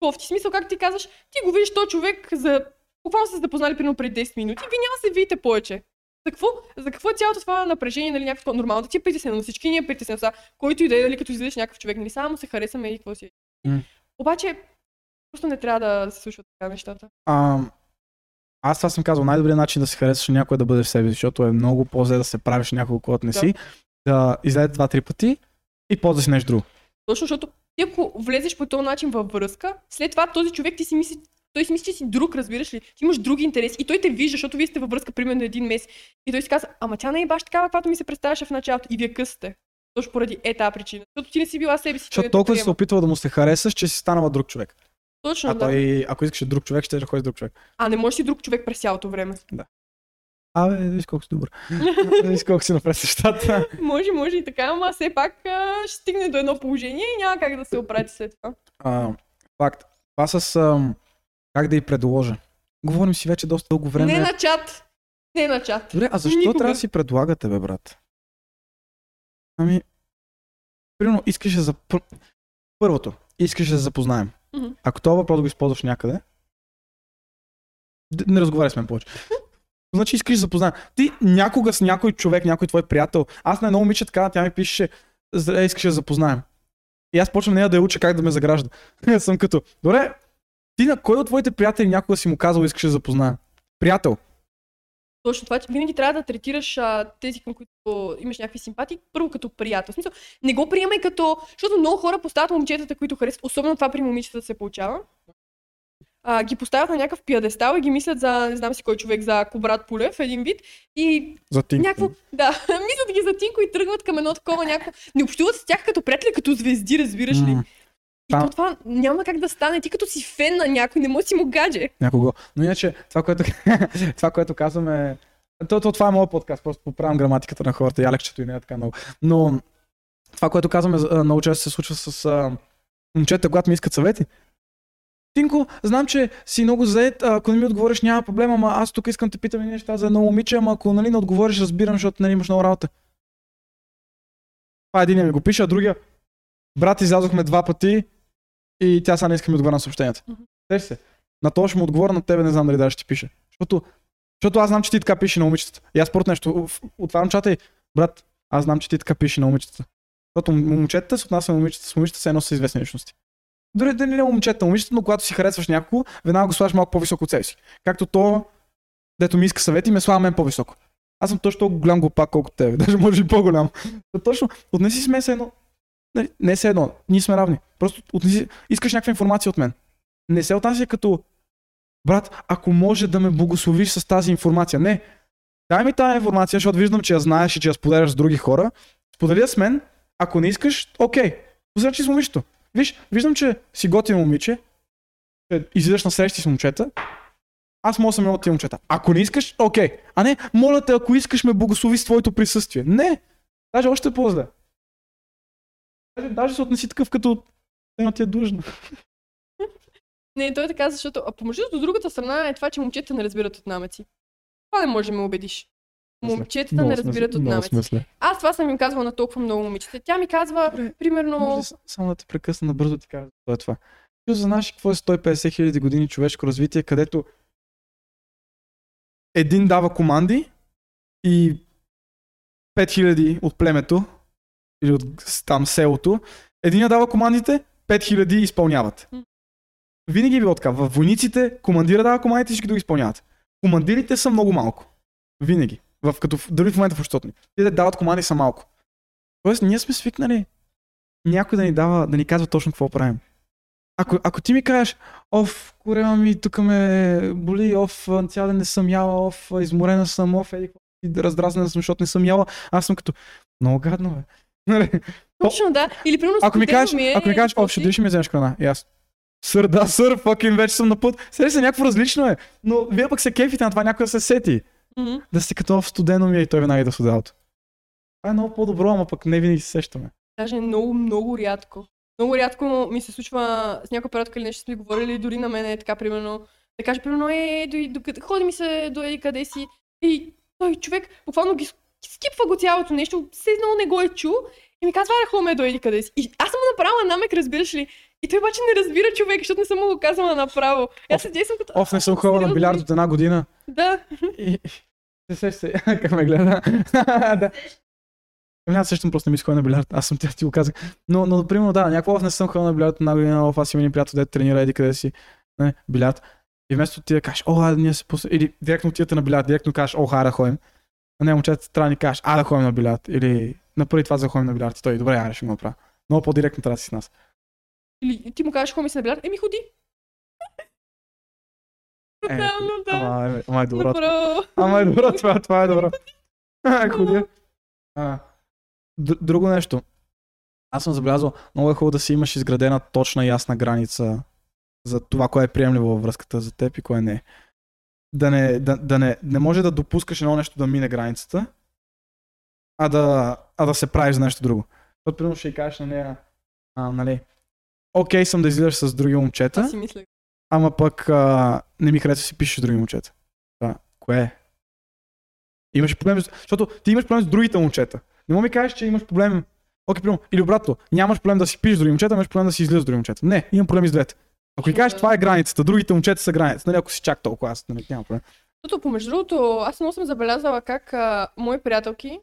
Speaker 2: кофти. Смисъл, как ти казваш, ти го виждаш този човек за... Буквално се запознали примерно преди 10 минути, вие няма да се видите повече. За какво, за какво е цялото това напрежение, нали, някакво нормално да ти е притеснено, всички ни е притеснено, сега, който и да е, нали, като излизаш някакъв човек, нали, само се харесаме и какво си.
Speaker 1: М.
Speaker 2: Обаче, просто не трябва да се случват така нещата.
Speaker 1: А, аз това съм казал, най-добрият начин да се харесаш някой е да бъдеш себе си, защото е много по-зле да се правиш някого, когато не
Speaker 2: Да.
Speaker 1: си, да излезе два-три пъти и после да си нещо друго.
Speaker 2: Точно защото ти ако влезеш по този начин във връзка, след това този човек ти си мисли, той си мисли, че си друг, разбираш ли? Ти имаш други интереси и той те вижда, защото вие сте във връзка примерно един месец. И той си казва, ама тя не е баш такава, каквато ми се представяше в началото. И вие късате. Точно поради е тази причина. Защото ти не си била себе си.
Speaker 1: Защото толкова си се
Speaker 2: приема.
Speaker 1: опитва да му се харесаш, че си станала друг човек.
Speaker 2: Точно,
Speaker 1: А
Speaker 2: да.
Speaker 1: той, ако искаше друг човек, ще да ходи с друг човек.
Speaker 2: А не можеш си друг човек през цялото време.
Speaker 1: Абе, виж колко си добър. виж колко си напред нещата.
Speaker 2: може, може и така, ама все пак а, ще стигне до едно положение и няма как да се оправи след това.
Speaker 1: А, факт. Това с ам, как да й предложа. Говорим си вече доста дълго време.
Speaker 2: Не на чат. Не на чат.
Speaker 1: Добре, а защо
Speaker 2: Никога.
Speaker 1: трябва да си предлагате, бе, брат? Ами, примерно, искаш да зап... Първото, искаш да се запознаем.
Speaker 2: Мгм.
Speaker 1: Ако този въпрос го използваш някъде, не разговаряй с мен повече. Значи искаш да запознаем. Ти някога с някой човек, някой твой приятел, аз на едно момиче така, тя ми пише, «Здравей, искаш да запознаем. И аз почвам нея да я уча как да ме загражда. Аз съм като, добре, ти на кой от твоите приятели някога си му казал искаш да се запознаем? Приятел.
Speaker 2: Точно това, че винаги трябва да третираш а, тези, към които имаш някакви симпатии, първо като приятел. В смисъл, не го приемай като... Защото много хора поставят момчетата, които харесват, особено това при момичетата се получава. А, ги поставят на някакъв пиадестал и ги мислят за, не знам си кой човек, за Кобрат Полев, един вид. И
Speaker 1: За ти.
Speaker 2: някакво, да, мислят ги за Тинко и тръгват към едно такова някакво. Не общуват с тях като приятели, като звезди, разбираш ли?
Speaker 1: М.
Speaker 2: И
Speaker 1: А-
Speaker 2: то това няма как да стане. Ти като си фен на някой, не можеш да си му гадже.
Speaker 1: някого. Но иначе, това, което, това, което казвам е... То, то, това е моят подкаст, просто поправям граматиката на хората, Ялекчето и не е така много. Но това, което казвам е, а, много често се случва с а, момчета, когато ми искат съвети. Тинко, знам, че си много заед, ако не ми отговориш няма проблема, ама аз тук искам те питам неща за едно момиче, ама ако нали, не отговориш, разбирам, защото нали, имаш много работа. Това един ми го пише, а другия, брат, излязохме два пъти и тя сега не иска ми отговаря на съобщенията. Сеш се. На това ще му отговоря, на тебе не знам дали даже ще ти пише. Защото, защото аз знам, че ти така пише на момичетата. И аз според нещо, отварям чата и, брат, аз знам, че ти така пише на момичетата. Защото момчетата се отнася на момичетата, с момичетата се едно са известни личности. Дори да не е момчета, момичета, но когато си харесваш някого, веднага го слагаш малко по-високо от себе си. Както то, дето ми иска съвети, ме слага мен по-високо. Аз съм точно толкова голям глупак, колкото тебе, даже може и по-голям. То точно, отнеси с мен се едно нали, не е все едно, ние сме равни. Просто отнеси, искаш някаква информация от мен. Не се отнася като, брат, ако може да ме благословиш с тази информация. Не, дай ми тази информация, защото виждам, че я знаеш и че я споделяш с други хора. Сподели с мен, ако не искаш, окей. Позрачи с момичето. Виж, виждам, че си готино момиче, че излизаш на срещи с момчета, аз мога да съм от тия момчета. Ако не искаш, окей. А не, моля те, ако искаш ме благослови с твоето присъствие. Не! Даже още по-зле. Даже, даже се отнеси такъв като едно ти е длъжно.
Speaker 2: Не, той е така, защото а помежду от другата страна е това, че момчета не разбират от намеци. Това не може да ме убедиш. Момчетата
Speaker 1: Много
Speaker 2: не разбират от
Speaker 1: много
Speaker 2: намеци.
Speaker 1: смисле.
Speaker 2: Аз това съм им казвала на толкова много момичета. Тя ми казва,
Speaker 1: Добре,
Speaker 2: примерно...
Speaker 1: Може ли само да те прекъсна набързо ти кажа това е това. Ти знаеш какво е 150 хиляди години човешко развитие, където един дава команди и 5000 от племето или от там селото, един дава командите, 5000 изпълняват. Винаги е било така. В войниците командира дава командите, всички други изпълняват. Командирите са много малко. Винаги. В, като, дори в момента в общото ни. Те да дават команди са малко. Тоест, ние сме свикнали някой да ни дава, да ни казва точно какво правим. Ако, ако ти ми кажеш, оф, корема ми, тук ме боли, оф, цял ден не съм яла, оф, изморена съм, оф, еди, раздразнена съм, защото не съм яла, аз съм като, много гадно, бе. Нали?
Speaker 2: Точно, да. Или примерно
Speaker 1: Ако ми кажеш,
Speaker 2: ми е,
Speaker 1: ако ми кажеш, оф, ще ми вземеш храна? И аз, сър, да, сър, факин, вече съм на път. Сега се някакво различно е, но вие пък се кефите на това, някой да се сети.
Speaker 2: Мгм.
Speaker 1: Да сте като оф, студено ми е и той винаги да студалото. Това е много по-добро, ама пък не винаги се сещаме.
Speaker 2: Даже много, много рядко. Много рядко ми се случва с някой приятелка или нещо сме говорили, дори на мен е така, примерно, да каже, примерно, е, до, до, ходи ми се до еди къде си. И той човек буквално ги скипва го цялото нещо, все едно не го е чул и ми казва, аре, хоме до еди къде си. И аз съм му направила намек, разбираш ли? И той обаче не разбира човек, защото не съм му го казала направо. И аз седя и съм като...
Speaker 1: Оф, не съм
Speaker 2: «А,
Speaker 1: ходила на билярд
Speaker 2: ли?»
Speaker 1: от една година.
Speaker 2: Да.
Speaker 1: И... Не се се, как ме гледа. да. Ами аз също просто не ми се на билярд. Аз съм тя ти го казах. Но, но, примерно, да, някакво не съм ходил на билярд една година, оф, аз имам един приятел, дето тренира еди къде си. Не, билярд. И вместо ти да кажеш, о, айде ние се пусне, или директно отидете на билярд, директно кажеш, о, да ходим. А не, момчета, трябва да ни кажеш, а да ходим на билярд. Или на първи това за да ходим на билярд. И той, добре, айде ще го направя. Много по-директно трябва да си с нас.
Speaker 2: Или ти му кажеш, хоми се на билярд, еми ходи.
Speaker 1: Е,
Speaker 2: да.
Speaker 1: Ама, е, ама е добро. Ама е добро, това, това е добро. Ходи. А, друго нещо. Аз съм забелязал, много е хубаво да си имаш изградена точна ясна граница за това, кое е приемливо във връзката за теб и кое не е. Да не, да, да не, не може да допускаш едно нещо да мине границата, а да, а да се правиш за нещо друго. Защото, примерно, ще й кажеш на нея, а, нали, окей съм да излизаш с други момчета,
Speaker 2: Аз си мисля.
Speaker 1: Ама пък а, не ми харесва да си пишеш с други момчета. Това, кое е? Имаш проблем, защото ти имаш проблем с другите момчета. Не мога ми кажеш, че имаш проблем. Окей, примерно, или обратно, нямаш проблем да си пишеш с други момчета, имаш проблем да си излизаш с други момчета. Не, имам проблем и с двете. Ако ми кажеш, това е границата, другите момчета са границата, нали, ако си чак толкова, аз нали, нямам проблем.
Speaker 2: Защото, помежду другото, аз много съм забелязала как а, мои приятелки,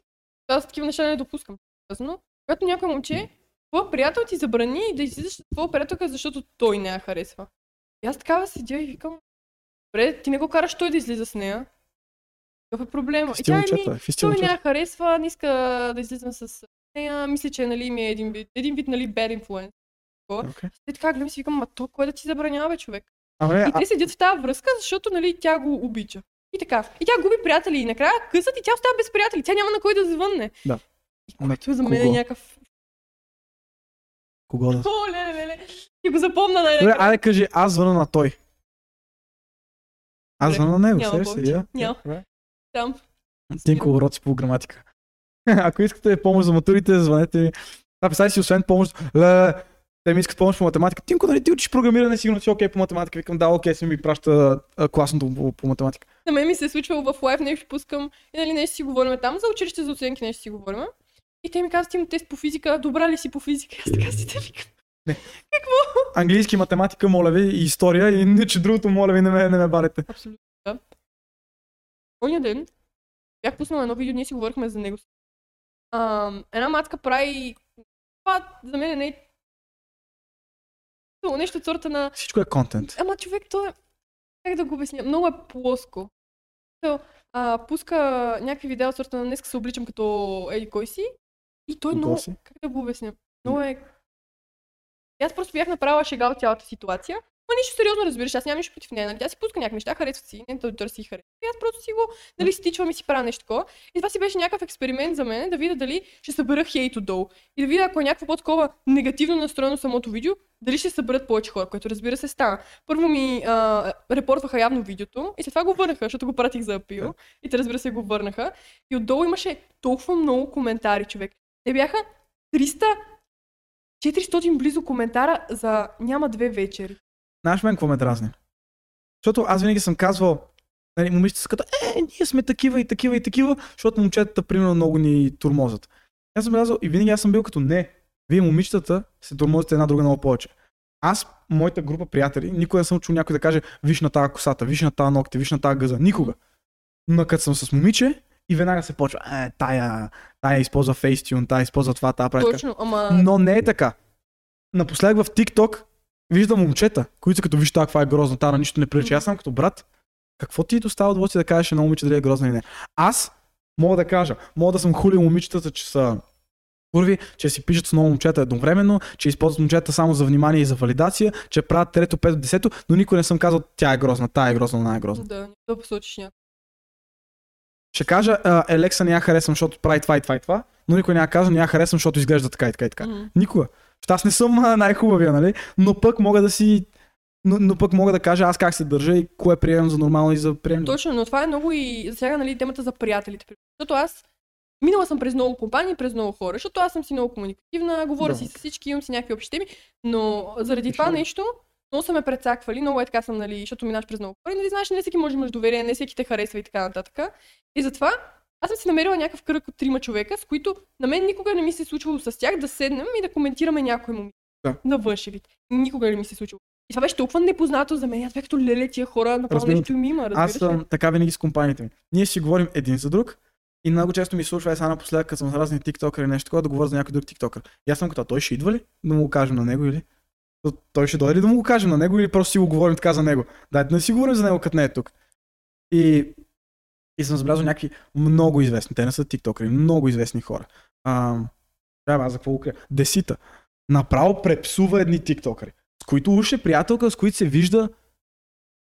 Speaker 2: аз такива неща не допускам. Казано, когато някой момче, твой приятел ти забрани да излизаш с твоя приятелка, защото той не я харесва. И аз такава седя и викам, добре, ти не го караш той да излиза с нея. Какъв е проблема? И
Speaker 1: Фисти
Speaker 2: тя ми, той не я харесва, не иска да излизам с нея, мисля, че нали, ми е един вид, един вид нали, bad influence.
Speaker 1: Okay.
Speaker 2: И така гледам си викам, ма то кой да ти забранява, човек?
Speaker 1: Не,
Speaker 2: И
Speaker 1: а,
Speaker 2: те седят в тази връзка, защото нали, тя го обича. И така. И тя губи приятели. И накрая късат и тя остава без приятели. Тя няма на кой да звънне.
Speaker 1: Да.
Speaker 2: И което за мен е някакъв...
Speaker 1: кого да...
Speaker 2: О, леле, леле. И го запомна най
Speaker 1: Добре, айде кажи, аз звъна на той. Аз звъна на него, сеш се, я?
Speaker 2: Няма. Там.
Speaker 1: Тинко уроци по граматика. Ако искате помощ за матурите, звънете ми. А, представи си, освен помощ, ле, те ми искат помощ по математика. Тинко, нали ти учиш програмиране, сигурно си окей по математика. Викам, да, окей, си ми праща а, класното по, по математика.
Speaker 2: На мен ми се е случвало в лайв, нещо пускам и нали нещо си говорим там, за училище за оценки нещо си говорим. И те ми казват, ти има тест по физика, добра ли си по физика? Аз така си те викам.
Speaker 1: Английски, математика, моля ви, и история, и niче другото, моля ви, не ме, не ме барете.
Speaker 2: Абсолютно, да. Оня ден бях пуснала едно видео, ние си говорихме за него. А, една матка прави... Това за мен не е... Нещо от сорта на...
Speaker 1: Всичко е контент.
Speaker 2: Ама човек, то е... Как да го обясня? Много е плоско. То, а, пуска някакви видеа от сорта на днес се обличам като еди кой си. И той много...
Speaker 1: си?
Speaker 2: Как да го обясня? Много е... Аз просто бях направила шега от цялата ситуация. Ма нищо сериозно, разбираш, аз нямам нищо против нея. Нали? Тя си пуска някакви неща, харесват си, не да търси и харесва. И аз просто си го, нали, стичвам и си правя нещо такова. И това си беше някакъв експеримент за мен, да видя дали ще събера хейт отдолу. И да видя, ако е някакво по-такова негативно настроено самото видео, дали ще съберат повече хора, което разбира се стана. Първо ми а, репортваха явно видеото и след това го върнаха, защото го пратих за апил. И те разбира се го върнаха. И отдолу имаше толкова много коментари, човек. Те бяха 300 400 близо коментара за няма две вечери.
Speaker 1: Знаеш мен какво ме дразни? Защото аз винаги съм казвал, нали, момичета са като, е, ние сме такива и такива и такива, защото момчетата, примерно, много ни турмозят. Аз съм казал и винаги аз съм бил като, не, вие момичетата се турмозите една друга много повече. Аз, моята група приятели, никога не съм чул някой да каже, виж на тази косата, виж на тази ногти, виж на тази гъза. Никога. Но като съм с момиче и веднага се почва, е, тая, тая използва Facetune, тая използва това, тая прави.
Speaker 2: Точно, ама
Speaker 1: Но не е така. Напоследък в TikTok виждам момчета, които са като виж това, е грозна, тара нищо не прилича. Аз съм като брат. Какво ти достава удоволствие да кажеш на момиче дали е грозна или не? Аз мога да кажа, мога да съм хулил момичетата, че са първи, че си пишат с много момчета едновременно, че използват момчета само за внимание и за валидация, че правят трето, пето, десето, но никой не съм казал тя е грозна, тая е грозна, она е грозна.
Speaker 2: да, да посочиш някой.
Speaker 1: Ще кажа, Елекса не я харесвам, защото прави това и това и това, но никой не я казва, не я харесвам, защото изглежда така и така и така.
Speaker 2: Мгм.
Speaker 1: Никога. Аз не съм най-хубавия, нали? Но пък мога да си... Но, но пък мога да кажа аз как се държа и кое приемам за нормално и за приемливо.
Speaker 2: Точно, но това е много и сега нали, темата за приятелите. Защото аз минала съм през много компании, през много хора, защото аз съм си много комуникативна, говоря
Speaker 1: Да.
Speaker 2: си с всички, имам си някакви общи теми, но заради
Speaker 1: И
Speaker 2: това нещо много са ме прецаквали, много е така съм, нали, защото минаш през много хора и нали, знаеш, не всеки може да имаш доверие, не всеки те харесва и така нататък. И затова аз съм си намерила някакъв кръг от трима човека, с които на мен никога не ми се е случвало с тях да седнем и да коментираме някой момент
Speaker 1: Да.
Speaker 2: на външен вид. Никога не ми се е случило. И това беше толкова непознато за мен. Аз бях като леле тия хора, направо нещо им има,
Speaker 1: Аз съм така винаги с компаниите ми. Ние си говорим един за друг и много често ми случва, е сега напоследък, като съм с разни тиктокъри или нещо такова, да говоря за някой друг тиктокър. И аз съм като, «А той ще идва ли да му го кажем на него или? То- Той ще дойде ли да му го кажем на него или просто си го говорим така за него? Дайте да не си говорим за него, като не е тук. И, и съм забелязал някакви много известни, те не са тиктокъри, много известни хора. А, трябва аз за какво го крия? Десита. Направо препсува едни тиктокъри, с които уж е приятелка, с които се вижда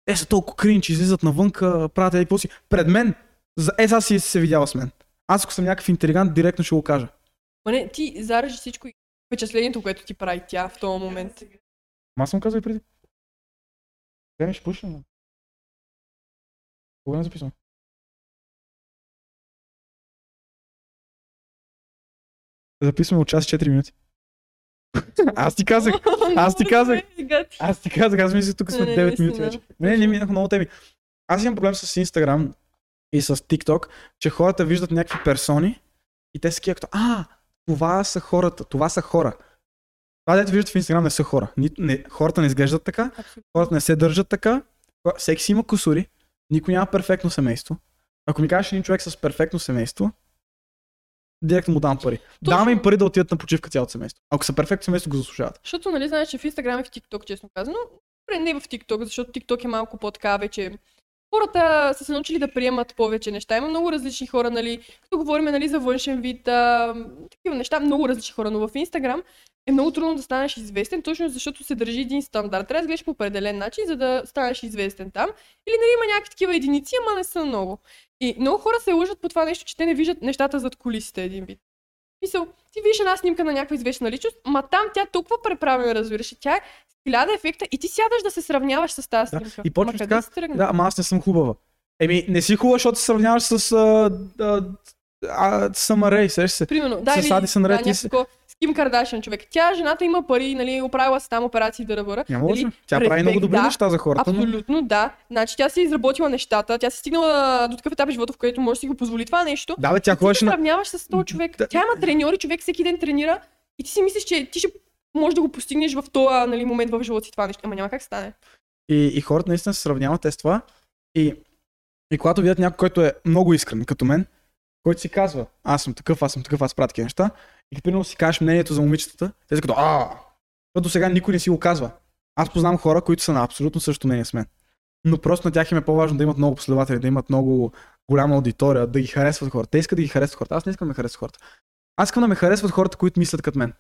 Speaker 1: е са толкова кринч, излизат навънка, правят еди си. Пред мен, за- е, сега си се видяла с мен. Аз ако съм някакъв интелигант, директно ще го кажа.
Speaker 2: Ма не, ти заражи всичко и впечатлението, което ти прави тя в този момент.
Speaker 1: Ама аз съм казал и преди. Те ми ще пуша, но. Кога не записвам? Записваме от час и 4 минути. аз ти казах, аз ти казах. Аз ти казах, аз мисля, тук сме
Speaker 2: Не, не,
Speaker 1: 9
Speaker 2: наистина.
Speaker 1: минути вече. Не, не минах много теми. Аз имам проблем с Instagram и с TikTok, че хората виждат някакви персони и те са такива като, а, това са хората, това са хора. Това, дето виждат в Instagram, не са хора. Ни, не, хората не изглеждат така,
Speaker 2: Абсолютно.
Speaker 1: хората не се държат така, всеки си има косури, никой няма перфектно семейство. Ако ми кажеш един човек с перфектно семейство, директно му дам пари. Давам им пари да отидат на почивка цялото семейство. Ако са перфектно семейство, го заслужават.
Speaker 2: Защото, нали, знаеш, че в Instagram и в TikTok, честно казано, не в TikTok, защото TikTok е малко по-така вече. Хората са се научили да приемат повече неща. Има много различни хора, нали, като говорим нали, за външен вид, а, такива неща, много различни хора, но в Instagram е много трудно да станеш известен, точно защото се държи един стандарт. Трябва да гледаш по определен начин, за да станеш известен там. Или нали има някакви такива единици, ама не са много. И много хора се лъжат по това нещо, че те не виждат нещата зад колисите един вид. Мисъл, ти виждаш една снимка на някаква известна личност, ма там тя толкова преправена, разбираш, и тя е хиляда ефекта и ти сядаш да се сравняваш с тази
Speaker 1: Да,
Speaker 2: снимка.
Speaker 1: и почваш така? Да, ама аз не съм хубава. Еми, не си хубава, защото се сравняваш с а, а, а, Самарей, сеш се.
Speaker 2: Примерно, да,
Speaker 1: с Адисън
Speaker 2: да,
Speaker 1: Ред и
Speaker 2: някакво
Speaker 1: с-
Speaker 2: Ким Кардашиан човек. Тя, жената има пари, нали, оправила се там операции да ръбъра.
Speaker 1: Няма
Speaker 2: Нали.
Speaker 1: Тя прави много
Speaker 2: респект,
Speaker 1: добри
Speaker 2: да,
Speaker 1: неща за хората, но
Speaker 2: Абсолютно, да. Значи тя си е изработила нещата, тя си стигнала до такъв етап в живота, в който може да си го позволи това нещо.
Speaker 1: да, бе, тя
Speaker 2: ти се
Speaker 1: ходеше на...
Speaker 2: сравняваш с този човек.
Speaker 1: Да.
Speaker 2: Тя има треньори, човек всеки ден тренира и ти си мислиш, че ти ще можеш да го постигнеш в този нали, момент в живота си това нещо. Ама няма как стане.
Speaker 1: И, и хората наистина се сравняват те с това. И, и когато видят някой, който е много искрен, като мен, който си казва, аз съм такъв, аз съм такъв, аз правя такива неща, и примерно си кажеш мнението за момичетата, те са като, а, защото сега никой не си го казва. Аз познавам хора, които са на абсолютно същото мнение с мен. Но просто на тях им е по-важно да имат много последователи, да имат много голяма аудитория, да ги харесват хората. Те искат да ги харесват хората. Аз не искам да ме харесват хората. Аз искам да ме харесват хората, които мислят като мен.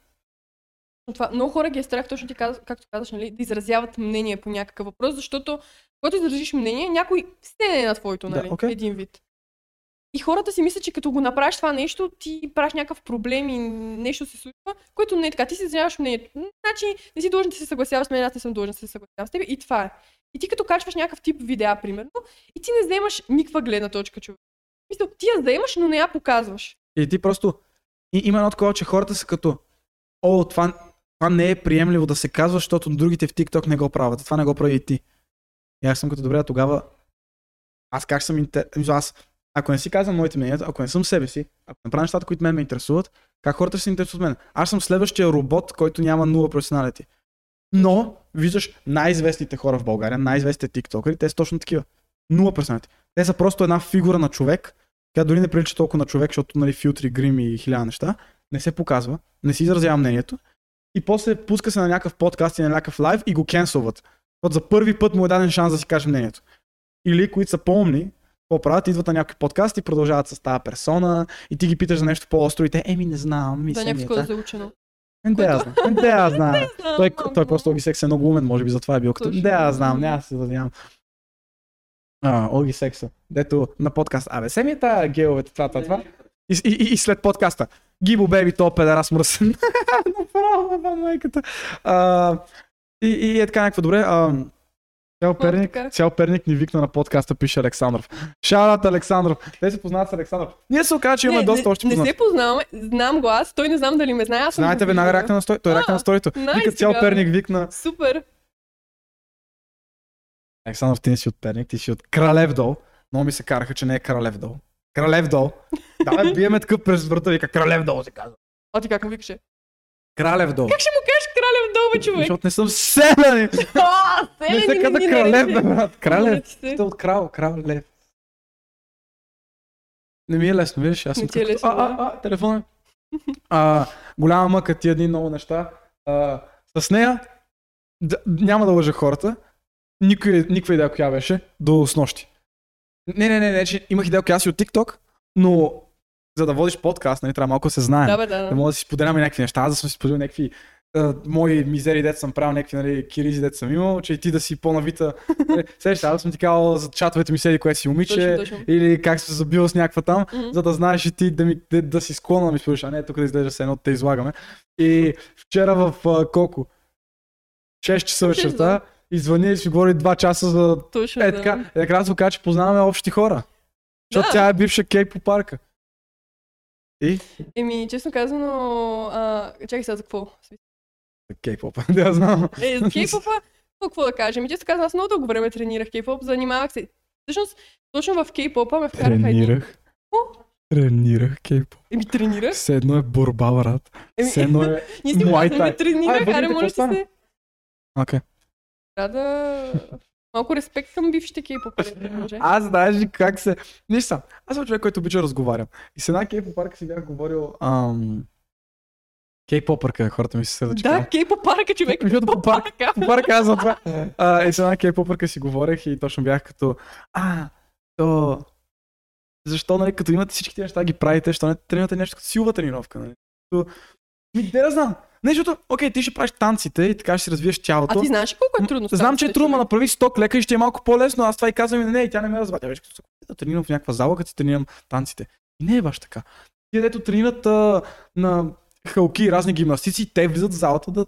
Speaker 2: това. Много хора ги е страх, точно ти каза, както казваш, нали, да изразяват мнение по някакъв въпрос, защото когато изразиш мнение, някой все е на твоето,
Speaker 1: Да,
Speaker 2: нали,
Speaker 1: окей.
Speaker 2: един вид. И хората си мислят, че като го направиш това нещо, ти правиш някакъв проблем и нещо се случва, което не е така. Ти си изразяваш мнението. Значи не си длъжен да се съгласяваш с мен, аз не съм длъжен да се съгласявам с теб и това е. И ти като качваш някакъв тип видеа, примерно, и ти не вземаш никаква гледна точка, човек. Мисля, ти я вземаш, но не я показваш.
Speaker 1: И ти просто... И, има едно такова, че хората са като... О, това, това не е приемливо да се казва, защото другите в TikTok не го правят. Това не го прави и ти. И аз съм като добре, а тогава... Аз как съм... Интер... мисля, Аз, ако не си казвам моите мнения, ако не съм себе си, ако не правя нещата, които мен ме интересуват, как хората ще се интересуват от мен? Аз съм следващия робот, който няма нула професионалити. Но, виждаш най-известните хора в България, най-известните тиктокери, те са точно такива. Нула професионалити. Те са просто една фигура на човек, тя дори не прилича толкова на човек, защото нали, филтри, грим и хиляда неща. Не се показва, не си изразява мнението. И после пуска се на някакъв подкаст и на някакъв лайв и го кенселват. Защото за първи път му е даден шанс да си каже мнението. Или които са по-умни, какво правят, идват на някакъв подкаст и продължават с тази персона и ти ги питаш за нещо по-остро и те, еми не знам, ми
Speaker 2: Да, някакво
Speaker 1: е,
Speaker 2: да
Speaker 1: та».
Speaker 2: заучено.
Speaker 1: Е, Да, аз знам. Е, Да, аз знам. Той, той просто Оги Секс е много умен, може би затова е бил като. Да, аз знам, няма да се задявам. А, Оги Секса. Дето на подкаст. Абе, се ми е геовете, това, това, това. И, и, и, след подкаста. Гибо Беби, то педерас мръсен. Направо, на майката. А, и, и е така някакво добре. А, цял Перник, цял Перник ни викна на подкаста, пише Александров. Шарат Александров. Те се познават с Александров. Ние се оказа, че имаме
Speaker 2: не,
Speaker 1: доста
Speaker 2: не,
Speaker 1: още
Speaker 2: не
Speaker 1: познати.
Speaker 2: се познаваме, знам го аз, той не знам дали ме знае, аз
Speaker 1: Знаете веднага реакта на стой. Той реакта
Speaker 2: А,
Speaker 1: на сторито.
Speaker 2: най
Speaker 1: Вика цял. Перник викна.
Speaker 2: Супер.
Speaker 1: Александров, ти не си от Перник, ти си от Кралев дол. Много ми се караха, че не е Кралев дол. Кралев дол. да, бе, биеме такъв през врата, вика Кралев дол се казва.
Speaker 2: А ти как му викаше?
Speaker 1: Кралев дол.
Speaker 2: Как ще му кажеш кралев долу, бе, човек?
Speaker 1: Защото не съм селен.
Speaker 2: А,
Speaker 1: Не се казва
Speaker 2: ни
Speaker 1: Кралев, бе, брат. Кралев. Сте от крал, кралев. Не ми е лесно, виж, аз съм
Speaker 2: е лесно,
Speaker 1: А, а, а, телефона. А, голяма мъка ти едни много неща. А, с нея, д- няма да лъжа хората, никой, никаква идея коя беше, до снощи. Не, не, не, не, че имах идея коя си от TikTok, но за да водиш подкаст, нали, трябва малко да се знаем.
Speaker 2: Да, бе, да.
Speaker 1: Да мога да си споделяме някакви неща. Аз да съм си споделил някакви а, мои мизери, дет съм правил, някакви нали, киризи, дет съм имал, че и ти да си по-навита. Нали, Сеща, аз съм ти казал за чатовете ми седи, кое си момиче,
Speaker 2: Точно, точно.
Speaker 1: или как се забил с някаква там,
Speaker 2: Мгм.
Speaker 1: за да знаеш и ти да, ми, да, да си склонна да ми спориш, а не тук да изглежда се едно, те излагаме. И вчера в а, колко? 6 часа вечерта,
Speaker 2: да.
Speaker 1: извъни и си говори 2 часа за...
Speaker 2: Точно,
Speaker 1: Е,
Speaker 2: да.
Speaker 1: така, е, така да се окаже, че познаваме общи хора. Защото
Speaker 2: Да.
Speaker 1: тя е бивша кейп по парка. И?
Speaker 2: Еми, честно казано, а, чакай сега за какво?
Speaker 1: Кейп-поп, да знам.
Speaker 2: Е, за кей-попа, какво- да кажем? Ами, често казвам, аз много дълго време тренирах кей-поп, занимавах се. Всъщност, точно в кей-попа ме вкараха.
Speaker 1: Тренирах. Тренирах кейп.
Speaker 2: Еми, тренирах.
Speaker 1: Все едно е борба, брат.
Speaker 2: Еми,
Speaker 1: Все едно е...
Speaker 2: ние си
Speaker 1: Muay Thai.
Speaker 2: тренирах, аре, може
Speaker 1: стана?
Speaker 2: се...
Speaker 1: Окей.
Speaker 2: Трябва да... Малко респект към бившите кей-попари, може.
Speaker 1: Аз знаеш ли как се... Виж сам, аз съм човек, който обича да разговарям. И с една кейп парка си бях говорил... Ам... Кей-попърка, хората ми се следват, че
Speaker 2: Да,
Speaker 1: казвам.
Speaker 2: кей-попарка, човек.
Speaker 1: Защото по парк,
Speaker 2: Попарка.
Speaker 1: по парка аз за това. А, и с една кей-попърка си говорех и точно бях като... А, то... Защо, нали, като имате всички тези неща, ги правите, защо не тренирате нещо като силова тренировка, нали? Ми, де да знам. Не, защото, окей, ти ще правиш танците и така ще си развиеш тялото.
Speaker 2: А ти знаеш колко е трудно?
Speaker 1: Знам, че е трудно,
Speaker 2: човек?
Speaker 1: направи 100 клека и ще е малко по-лесно. Аз това и казвам и нея и тя не ме разбра. Тя беше да тренирам в някаква зала, като си тренирам танците. И не е баш така. Те, дето тренират а, на халки и разни гимнастици, те влизат в залата да,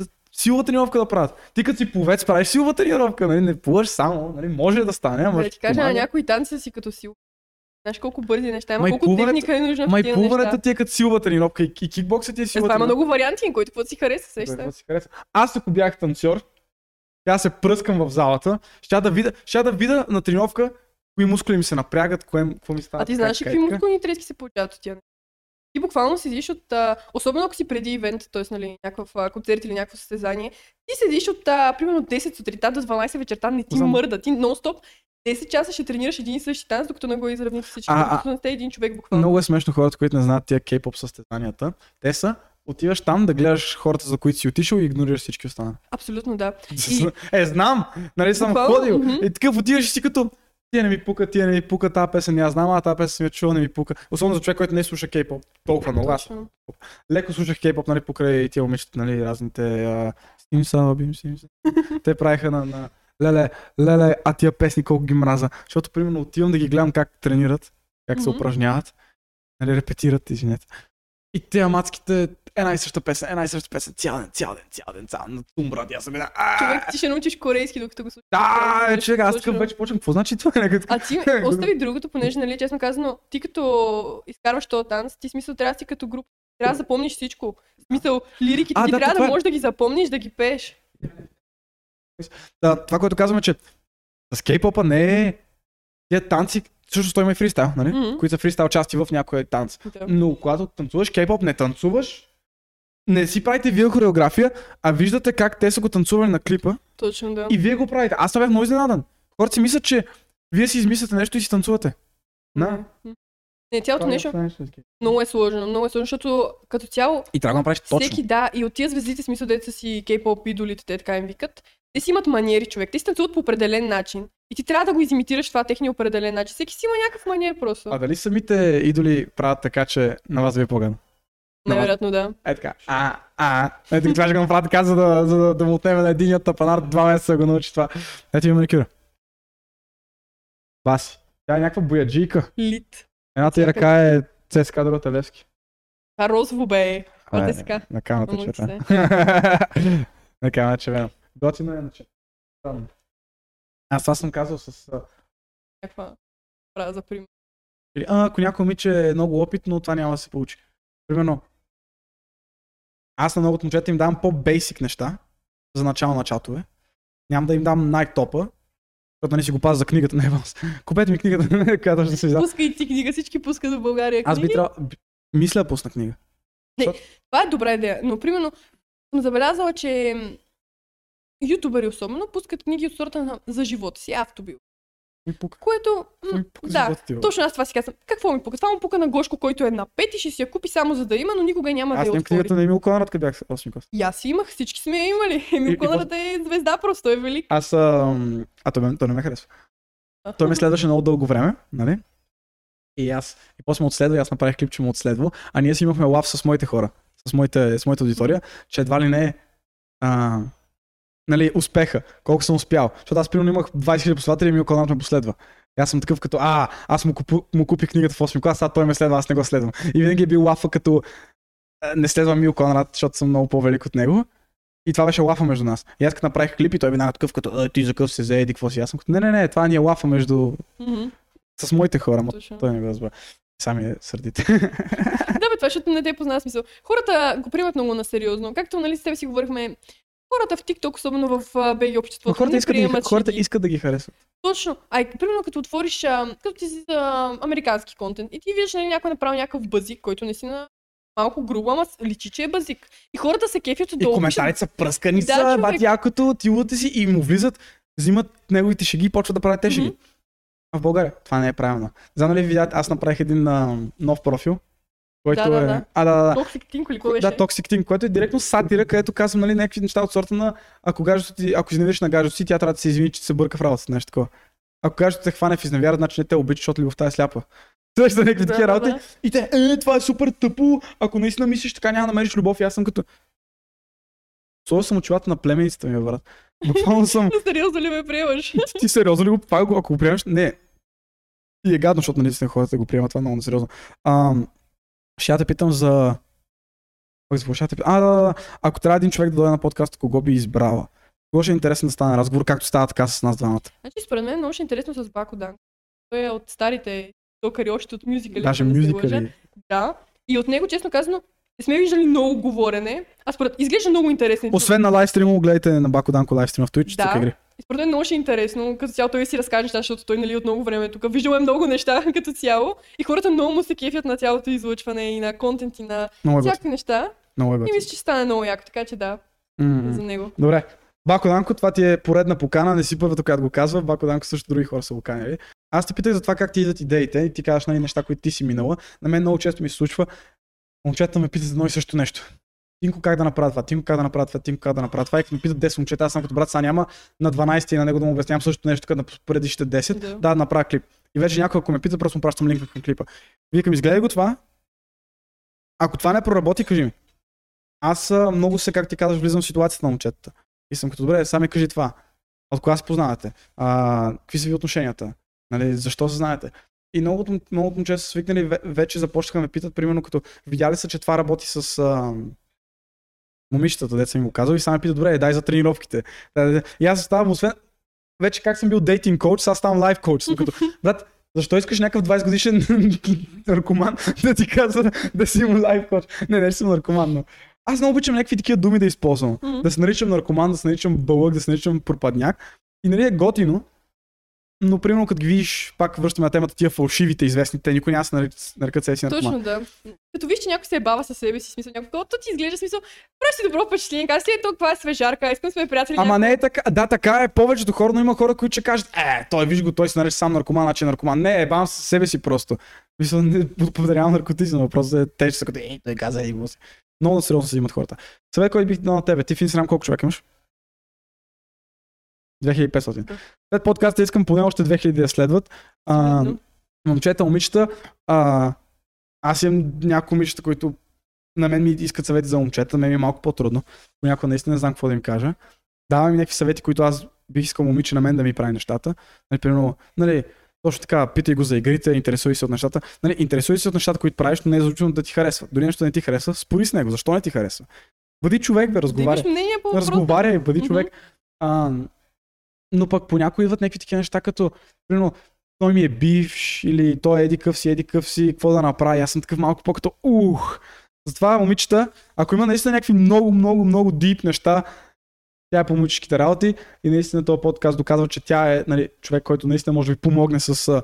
Speaker 1: да силова тренировка да правят. Ти като си пловец правиш силова тренировка, нали? не плуваш само, нали? може да стане, ама
Speaker 2: Да ти кажа, на някои танци си като сил. Знаеш колко бързи неща има, колко техника е нужна в
Speaker 1: Ма и
Speaker 2: тези неща.
Speaker 1: ти е като силова тренировка и, и кикбоксът ти е
Speaker 2: Е,
Speaker 1: силова
Speaker 2: това има
Speaker 1: тренировка.
Speaker 2: много варианти, който какво си хареса, сеща.
Speaker 1: какво си хареса. Аз ако бях танцор, ще се пръскам в залата, ще да видя, ще да видя на тренировка кои мускули ми се напрягат, кое, какво ми става.
Speaker 2: А ти знаеш какви мускулни трески се получават от тях? Ти буквално седиш от, а, особено ако си преди ивент, т.е. Нали, някакъв а, концерт или някакво състезание, ти седиш от а, примерно 10 сутринта до 12 вечерта, не ти
Speaker 1: Знам.
Speaker 2: мърда, ти нон-стоп 10 часа ще тренираш един и същи танц, докато не го изравните всички,
Speaker 1: А,
Speaker 2: докато не сте един човек буквално.
Speaker 1: Много е смешно хората, които не знаят тия кей-поп състезанията. Те са, отиваш там да гледаш хората, за които си отишъл и игнорираш всички останали.
Speaker 2: Абсолютно да.
Speaker 1: Е, знам! Нали съм
Speaker 2: Буквално,
Speaker 1: ходил.
Speaker 2: мгм.
Speaker 1: И такъв отиваш и си като... Тия не ми пука, тия не ми пука, тази песен не я знам, а тази песен съм я чувал, не ми пука. Особено за човек, който не слуша кей-поп толкова много. Аз леко слушах кей-поп, нали, покрай тия момичета, нали, разните а, Симса, Бим Симса. Те правиха на, на леле, леле, а тия песни колко ги мраза. Защото, примерно, отивам да ги гледам как тренират, как се
Speaker 2: Мгм.
Speaker 1: упражняват, нали, репетират, извинете. И те амацките, една и съща песен, една и съща песен, цял ден, цял ден, цял ден, цял ден, на тумбра, аз съм една.
Speaker 2: Човек, ти ще научиш корейски, докато го слушаш.
Speaker 1: Да,
Speaker 2: Нещо
Speaker 1: човек, аз такъв вече почвам. Какво значи това? Нека
Speaker 2: А ти остави другото, понеже, нали, честно казано, ти като изкарваш този танц, ти смисъл трябва да си като група. Трябва да запомниш всичко. Смисъл, лириките
Speaker 1: А,
Speaker 2: ти
Speaker 1: да,
Speaker 2: трябва да
Speaker 1: е.
Speaker 2: можеш да ги запомниш, да ги пееш.
Speaker 1: Да, това, което казваме, че с кей-попа не е тия танци, също той има и фристайл, нали?
Speaker 2: Мгм.
Speaker 1: Които са фристайл части в някой танц.
Speaker 2: Да.
Speaker 1: Но когато танцуваш кей-поп, не танцуваш, не си правите вие хореография, а виждате как те са го танцували на клипа
Speaker 2: Точно, да.
Speaker 1: и вие го правите. Аз съм бях много изненадан. Хората си мислят, че вие си измисляте нещо и си танцувате. На.
Speaker 2: Не, цялото нещо много е сложно. Много е сложно, защото като цяло
Speaker 1: И трябва да го направиш точно.
Speaker 2: Всеки, да, и от тия звездите, смисъл, деца си кей-поп идолите, те така им викат, те си имат маниери, човек. Те си танцуват по определен начин. И ти трябва да го изимитираш това техния определен начин. Всеки си има някакъв маниер просто.
Speaker 1: А дали самите идоли правят така, че на вас ви е по-гадно?
Speaker 2: Невероятно, да.
Speaker 1: Е така. А, а. Ето това ще го направя така, за да, за да, да му отнеме на единият тапанар два месеца го научи това. Ето ми маникюра. Баси. Тя е някаква бояджийка.
Speaker 2: Лит.
Speaker 1: Едната
Speaker 2: Всяка-
Speaker 1: ръка е ЦСКА, другата е Левски.
Speaker 2: А розово бе.
Speaker 1: А, е,
Speaker 2: СК.
Speaker 1: На камерата
Speaker 2: Момче
Speaker 1: чета. на камерата червено. Готино е иначе. Аз това съм казал с...
Speaker 2: Някаква фраза, пример.
Speaker 1: Или, а, ако някой момиче е много опитно, това няма да се получи. Примерно, аз на много от момчета им давам по-бейсик неща за начало на чатове. Няма да им дам най-топа, защото не си го пазя за книгата на Еванс. Купете ми книгата, която ще се издава.
Speaker 2: Пускай ти книга, всички пускат в България
Speaker 1: Аз би
Speaker 2: книги.
Speaker 1: трябвало... Мисля да пусна книга.
Speaker 2: Това е добра идея, но примерно съм забелязала, че ютубъри особено пускат книги от сорта на за живота си, автобил.
Speaker 1: Ми пука.
Speaker 2: Което, м,
Speaker 1: ми пука
Speaker 2: да,
Speaker 1: живота
Speaker 2: точно аз това си казвам. Какво ми пука? Това му пука на Гошко, който е на пет и ще си я купи само за да има, но никога няма да
Speaker 1: Аз
Speaker 2: я
Speaker 1: имам
Speaker 2: отвори.
Speaker 1: книгата на Емил Конрад, къде бях 8 клас.
Speaker 2: И аз имах, всички сме я имали. Емил Конрад е звезда просто, е велик.
Speaker 1: Аз... ам, А, той, той не ме харесва. Той ме следваше много дълго време, нали? И аз, и после ме отследва, и аз направих клип, че му отследва, а ние си имахме лав с моите хора, с, моите, с моята аудитория, че едва ли не а, нали, успеха, колко съм успял. Защото аз примерно имах 20 000 последователи и ми Конрад ме последва. И аз съм такъв като, а, аз му, купу, му купих книгата в 8 клас, а той ме следва, аз не го следвам. И винаги е бил лафа като не следвам Мил Конрад, защото съм много по-велик от него. И това беше лафа между нас. И аз като направих клип и той веднага такъв като, «А, ти за къв се взе, еди, какво си? Аз съм като, не, не, не, това ни е лафа между
Speaker 2: Мгм,
Speaker 1: с моите хора, но той не го разбра. Сами е сърдите.
Speaker 2: Да, бе, това, защото не те познава смисъл. Хората го приемат много на сериозно. Както нали с теб си говорихме, хората в TikTok, особено в
Speaker 1: Но
Speaker 2: обществото,
Speaker 1: хората, искат да, ги, хората искат да ги харесват.
Speaker 2: Точно. А и, примерно като отвориш, а, като ти си американски контент и ти виждаш нали, някой направил някакъв базик, който не си на малко грубо, ама личи, че е базик. И хората се кефят
Speaker 1: И
Speaker 2: отдолу.
Speaker 1: коментарите са пръскани
Speaker 2: Да,
Speaker 1: са, бати якото, тилата си и му влизат, взимат неговите шеги и почват да правят те шеги.
Speaker 2: Мгм.
Speaker 1: А в България това не е правилно. Знам ли видят, аз направих един а, нов профил, който
Speaker 2: Да, да,
Speaker 1: е...
Speaker 2: да.
Speaker 1: А, да, да.
Speaker 2: Toxic Tink или беше?
Speaker 1: Да, Toxic Team, което е директно сатира, където казвам нали, някакви неща от сорта на ако гаджето ти, ако изневиш на гаджето си, тя трябва да се извини, че се бърка в работата, нещо такова. Ако гаджето те хване в изневяра, значи не те обича, защото любовта е сляпа. Това са някакви
Speaker 2: Да,
Speaker 1: такива
Speaker 2: да,
Speaker 1: работи.
Speaker 2: да.
Speaker 1: И те, е, това е супер тъпо, ако наистина мислиш така, няма да намериш любов. И аз съм като... Сложил съм очилата на племеницата ми, брат. Буквално съм...
Speaker 2: Сериозно ли ме приемаш?
Speaker 1: ти, ти сериозно ли го това го, ако го приемаш? Не. И е гадно, защото наистина хората го приемат това много несериозно. Ам, ще я те питам за... Кой за те питам? А, да, да, да. Ако трябва един човек да дойде на подкаст, кого би избрала? Кого ще е интересно да стане разговор, както става така с нас двамата?
Speaker 2: Значи, според мен е много ще е интересно с Бако Дан. Той е от старите токари, още от мюзикали.
Speaker 1: Даже
Speaker 2: лъжа.
Speaker 1: мюзикали.
Speaker 2: Да. И от него, честно казано, не сме виждали много говорене. А според изглежда много интересен.
Speaker 1: Освен на лайвстрима, го гледайте на Бако Данко лайвстрима в Twitch,
Speaker 2: Да.
Speaker 1: игри.
Speaker 2: И според мен много ще е интересно. Като цяло той си разкаже неща, защото той нали, от много време е тук. Виждал е много неща като цяло. И хората много му се кефят на цялото излъчване и на контент и на
Speaker 1: Много е
Speaker 2: всякакви неща.
Speaker 1: Много е
Speaker 2: И мисля, че стане много яко, така че да,
Speaker 1: М,
Speaker 2: за него.
Speaker 1: Добре. Бако Данко, това ти е поредна покана, не си първата, която го казва. Бако Данко също други хора са го каняли. Аз те питах за това как ти идват идеите и ти казваш нали, неща, които ти си минала. На мен много често ми се случва. Момчета ме питат едно и също нещо. Тинко как да направя това, Тинко как да направя това, Тинко как да направя това. И като ме питат 10 момчета, аз съм като брат, сега няма на 12 и на него да му обяснявам също нещо, като на предишните 10,
Speaker 2: Да.
Speaker 1: да, направя клип. И вече някой, ако ме пита, просто му пращам линка към клипа. Викам, изгледай го това. Ако това не проработи, кажи ми. Аз много се, как ти казваш, влизам в ситуацията на момчетата. И съм като, добре, сега ми кажи това. От кога се познавате? А, какви са ви отношенията? Нали, защо се знаете? И много, от- много от момчета са свикнали, ве- вече започнаха да ме питат, примерно като видяли са, че това работи с а, момичетата, деца ми го казал и сега ме питат, добре, дай за тренировките. И аз ставам, освен, вече как съм бил дейтинг коуч, сега ставам лайф коуч. Съм като, брат, защо искаш някакъв 20 годишен наркоман да ти казва да си му лайф коуч? Не, не, съм наркоман, но аз много обичам някакви такива думи да използвам.
Speaker 2: Мгм.
Speaker 1: Да се наричам наркоман, да се наричам бълък, да се наричам пропадняк. И нали е готино, но примерно като ги видиш, пак връщаме на темата тия фалшивите известни, те никой няма се нарекат себе си наркоман.
Speaker 2: Точно, да. Като виж, че някой се е бава със себе си, смисъл, някой, то ти изглежда смисъл, просто добро впечатление, казваш си, ето, каква е свежарка, искам сме приятели.
Speaker 1: Ама не е така. Да, така е. Повечето хора, но има хора, които ще кажат, е, той виж го, той се нарича сам наркоман, значи е наркоман. Не, е бам със себе си просто. Мисля, не подарявам наркотици, но въпросът е, те ще са като, ей, той каза, си. Много сериозно се взимат хората. Съвет, който бих дал на тебе. Ти в Instagram колко човека имаш? 2500. След подкаста искам поне още 2000 да я следват. А, момчета, момичета, а, аз имам някои момичета, които на мен ми искат съвети за момчета, мен ми е малко по-трудно. Понякога наистина не знам какво да им кажа. Давам им някакви съвети, които аз бих искал момиче на мен да ми прави нещата. Нали, примерно, нали, точно така, питай го за игрите, интересуй се от нещата. Нали, интересуй се от нещата, които правиш, но не е задължително да ти харесва. Дори нещо не ти харесва, спори с него. Защо не ти харесва? Бъди човек, бе,
Speaker 2: Да
Speaker 1: разговаряй. бъди човек. А, но пък понякога идват някакви такива неща, като, примерно, той ми е бивш, или той е еди къв си, еди къв си, какво да направи. Аз съм такъв малко по-като ух. Затова, момичета, ако има наистина някакви много, много, много дип неща, тя е по момичешките работи и наистина този подкаст доказва, че тя е нали, човек, който наистина може да ви помогне с а,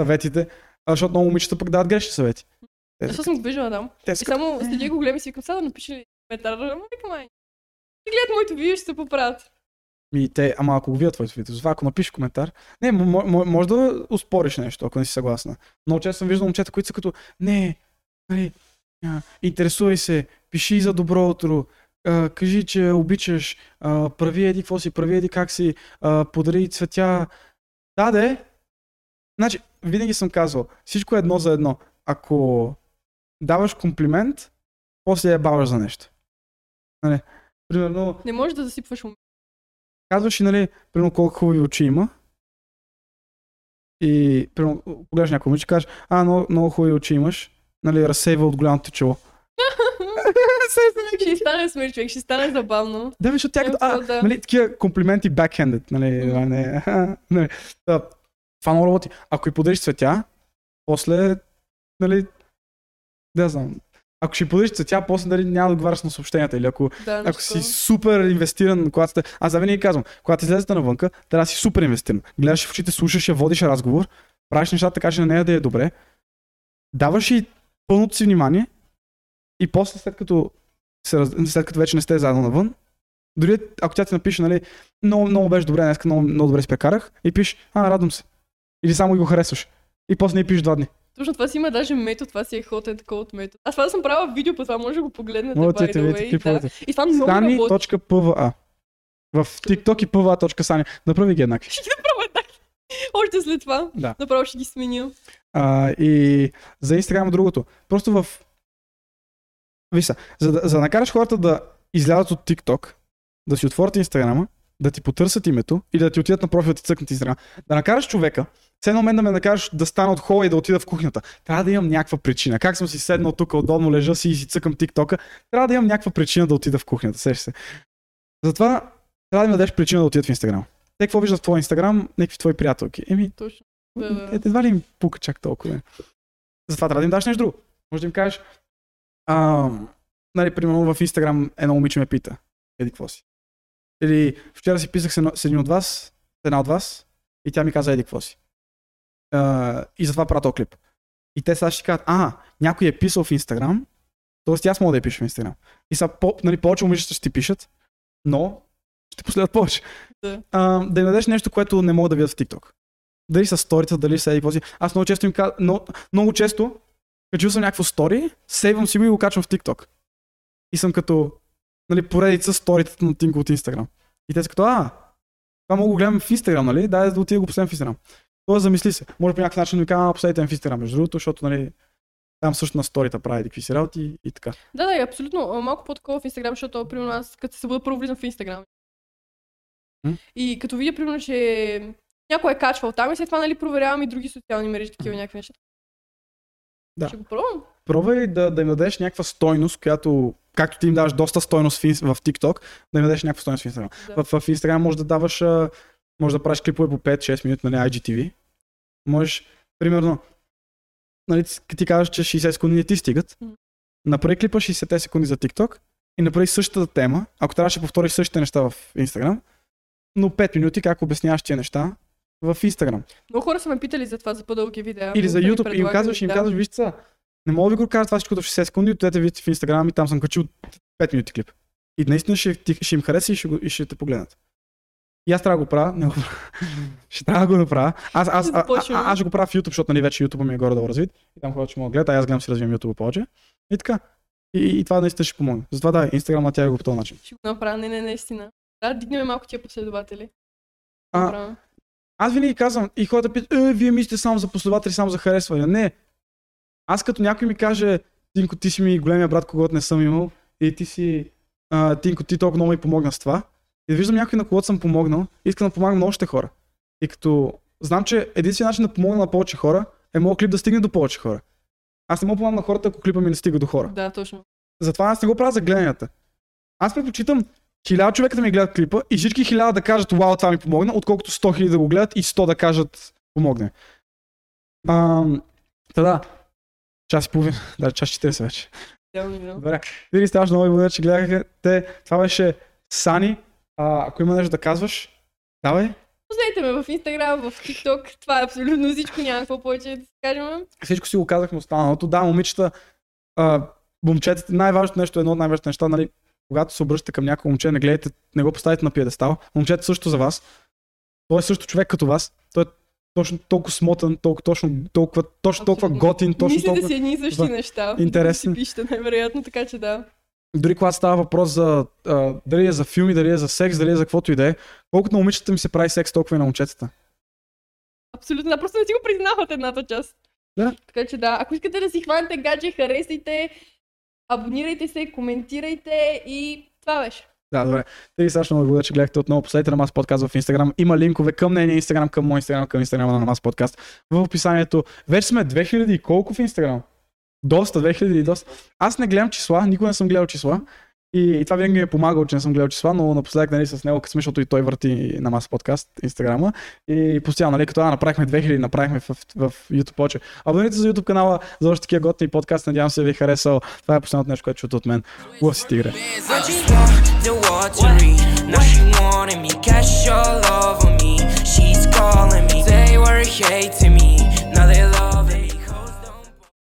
Speaker 1: съветите, защото много момичета пък дават грешни съвети. Те,
Speaker 2: Защо съм го виждала там?
Speaker 1: те
Speaker 2: И
Speaker 1: са
Speaker 2: само следя го гледам и си викам, сега да напиша ли коментар, ама викам, ай. Гледат моето видео, ще се поправят.
Speaker 1: Ми, те, ама ако го видят твоето видео, затова ако напишеш коментар, не, може да успориш нещо, ако не си съгласна. Много често съм виждал момчета, които са като, не, нали, интересувай се, пиши за добро утро, а, кажи, че обичаш, а, прави еди какво си, прави еди как си, а, подари цветя. Да, де. Значи, винаги съм казвал, всичко е едно за едно. Ако даваш комплимент, после я баваш за нещо. Нали, примерно,
Speaker 2: Не можеш да засипваш ум.
Speaker 1: Казваш и, нали, примерно колко хубави очи има. И, примерно, погледаш някой момиче и кажеш, а, много, много хубави очи имаш. Нали, разсейва от голямото чело.
Speaker 2: ще стане смеш, човек, ще стане забавно.
Speaker 1: Да, защото тя като, а,
Speaker 2: Да.
Speaker 1: нали, такива комплименти backhanded, нали, а не, нали, да, това много работи. Ако и подариш цветя, после, нали, да знам, ако ще подариш цветя, после нали, няма да отговаряш на съобщенията. Или ако
Speaker 2: Да,
Speaker 1: Ако си супер инвестиран, когато сте... Аз за винаги казвам, когато излезете навънка, трябва да си супер инвестиран. Гледаш в очите, слушаш я, водиш разговор, правиш нещата така, че на нея да е добре, даваш и пълното си внимание и после след като, се, раз- след като вече не сте заедно навън, дори ако тя ти напише, нали, много, много беше добре, днес много, много добре си прекарах, и пиш, а, радвам се. Или само и го харесваш. И после не пишеш два дни.
Speaker 2: Точно това си има даже метод, това си е hot and cold метод. Аз това да съм правила видео, по това може да го погледнете.
Speaker 1: Ти,
Speaker 2: the
Speaker 1: видите
Speaker 2: да. И това много работи.
Speaker 1: Sani.pva В TikTok и pva.sani. Направи ги еднакви.
Speaker 2: Ще ги направя така. Още след това.
Speaker 1: Да.
Speaker 2: Направо ще ги сменя.
Speaker 1: А, и за Инстаграм другото. Просто в... Виж са, за да, за да накараш хората да излязат от TikTok, да си отворят Инстаграма, да ти потърсят името или да ти отидат на профила да ти цъкнат Инстаграм, да накараш човека, все едно мен да ме накараш да стана от хола и да отида в кухнята. Трябва да имам някаква причина. Как съм си седнал тук, удобно лежа си и си цъкам TikTok, трябва да имам някаква причина да отида в кухнята. Сеш се. Затова трябва да ми дадеш причина да отидат в Инстаграм. Те какво виждат в твоя Инстаграм? Някакви твои приятелки. Еми,
Speaker 2: Точно. Да, да.
Speaker 1: е, едва ли им пука чак толкова. Затова трябва да им даш нещо друго. Може да им кажеш, а, нали, примерно в Инстаграм едно момиче ме пита, еди какво си. Или вчера си писах с, едно, с един от вас, с една от вас, и тя ми каза еди какво си. А, и затова правя този клип. И те сега ще кажат, а, някой е писал в Инстаграм, т.е. аз мога да я пиша в Инстаграм. И сега по, нали, повече момичета ще ти пишат, но ще последват повече.
Speaker 2: Да.
Speaker 1: А, да им дадеш нещо, което не могат да видят в TikTok дали са сторита, дали са еди. Аз много често им казвам, много, много често, качил съм някакво стори, сейвам си го и го качвам в TikTok. и съм като нали, поредица сторитата на Тинко от Инстаграм. И те са като, а, това мога да го гледам в Инстаграм, нали? Дай да отида го последвам в Инстаграм. Тоест, замисли се. Може по някакъв начин да ми кажа, в Инстаграм, между другото, защото, нали, там също на сторита прави какви си работи и така.
Speaker 2: Да, да, абсолютно. Малко по-такова в Инстаграм, защото, примерно, аз като се бъда първо влизам в Инстаграм. И като видя, примерно, че някой е качвал там и след това, нали, проверявам и други социални мрежи, такива някакви неща.
Speaker 1: Да.
Speaker 2: Ще го пробвам.
Speaker 1: Пробвай да, да им дадеш някаква стойност, която, както ти им даваш доста стойност в, в TikTok, да им дадеш някаква стойност в Instagram.
Speaker 2: Да.
Speaker 1: В, в Instagram може да даваш, може да правиш клипове по 5-6 минути, нали, IGTV. Можеш, примерно, нали, ти- казваш, че 60 секунди не ти стигат. Направи клипа 60 секунди за TikTok и направи същата тема, ако трябваше да повториш същите неща в Instagram, но 5 минути как обясняваш тия неща в Instagram.
Speaker 2: Много хора са ме питали за това, за по-дълги видеа.
Speaker 1: Или за YouTube и им казваш, им
Speaker 2: да.
Speaker 1: казваш, вижте са, не мога да ви го кажа това всичко в 60 секунди, отидете видите в Instagram и там съм качил 5 минути клип. И наистина ще, ще им хареса и ще, го, и ще те погледнат. И аз трябва да го правя. Не го правя. ще трябва да го направя. Аз, аз, а, а, аз ще го правя в YouTube, защото нали, вече YouTube ми е горе-долу развит. И там хората ще могат да гледат, а аз гледам си развивам YouTube повече. И така. И, и това наистина ще помогне. Затова да, Instagram на тя го по този начин.
Speaker 2: Ще го направя, не, не, наистина. Да, дигнем малко тия последователи.
Speaker 1: А. Аз винаги казвам, и хората питат, е, вие мислите само за последователи, само за харесване. Не. Аз като някой ми каже, Тинко, ти си ми големия брат, когото не съм имал, и ти си, а, Тинко, ти толкова много ми помогна с това. И да виждам някой, на когото съм помогнал, искам да помагам на още хора. И като знам, че единственият начин да помогна на повече хора е моят клип да стигне до повече хора. Аз не мога помагам на хората, ако клипа ми не стига до хора.
Speaker 2: Да, точно.
Speaker 1: Затова аз не го правя за гледанията. Аз предпочитам хиляда човека да ми гледат клипа и всички хиляда да кажат, вау, това ми помогна, отколкото 100 хиляди да го гледат и 100 да кажат, помогне. Та да, час и половина, да, час 40 вече.
Speaker 2: Видео.
Speaker 1: Добре, винаги страшно много благодаря, че гледаха те. Това беше Сани. А, ако има нещо да казваш, давай.
Speaker 2: Познайте ме в Инстаграм, в TikTok. Това е абсолютно всичко, няма какво повече да си кажем.
Speaker 1: Всичко си го казахме останалото. Да, момичета, а, момчетата, най-важното нещо, едно от най-важните неща, нали, когато се обръщате към някой момче, не гледайте, не го поставите на пиедестал. Момчето също за вас. Той е също човек като вас. Той е точно толкова смотан, толкова, точно, толкова, точно толкова готин, точно
Speaker 2: Мислите
Speaker 1: толкова...
Speaker 2: си едни и същи неща.
Speaker 1: Интересен.
Speaker 2: Да си пишете най-вероятно, така че да.
Speaker 1: Дори когато става въпрос за а, дали е за филми, дали е за секс, дали е за каквото и да е, колкото на момичетата ми се прави секс, толкова и на момчетата.
Speaker 2: Абсолютно, да, просто не си го признават едната част.
Speaker 1: Да.
Speaker 2: Така че да, ако искате да си хванете гадже, харесайте, абонирайте се, коментирайте и това беше.
Speaker 1: Да, добре. Те ви страшно много благодаря, че гледахте отново. Последете на Мас подкаст в Instagram. Има линкове към нейния Instagram, към мой Instagram, към Instagram на Мас подкаст. В описанието. Вече сме 2000 и колко в Instagram? Доста, 2000 и доста. Аз не гледам числа, никога не съм гледал числа. И, и това винаги ми е помагало, че не съм гледал числа, но напоследък нали, с него, късме, защото и той върти на Мас подкаст, Инстаграма. И постоянно, нали, като а, направихме 2000, направихме в, в, в YouTube повече. Абонирайте се за YouTube канала за още такива готини подкасти. Надявам се ви е харесал. Това е последното нещо, което чуете от мен. Лъв си тигре.
Speaker 3: Me, me. She's calling me. They were hating.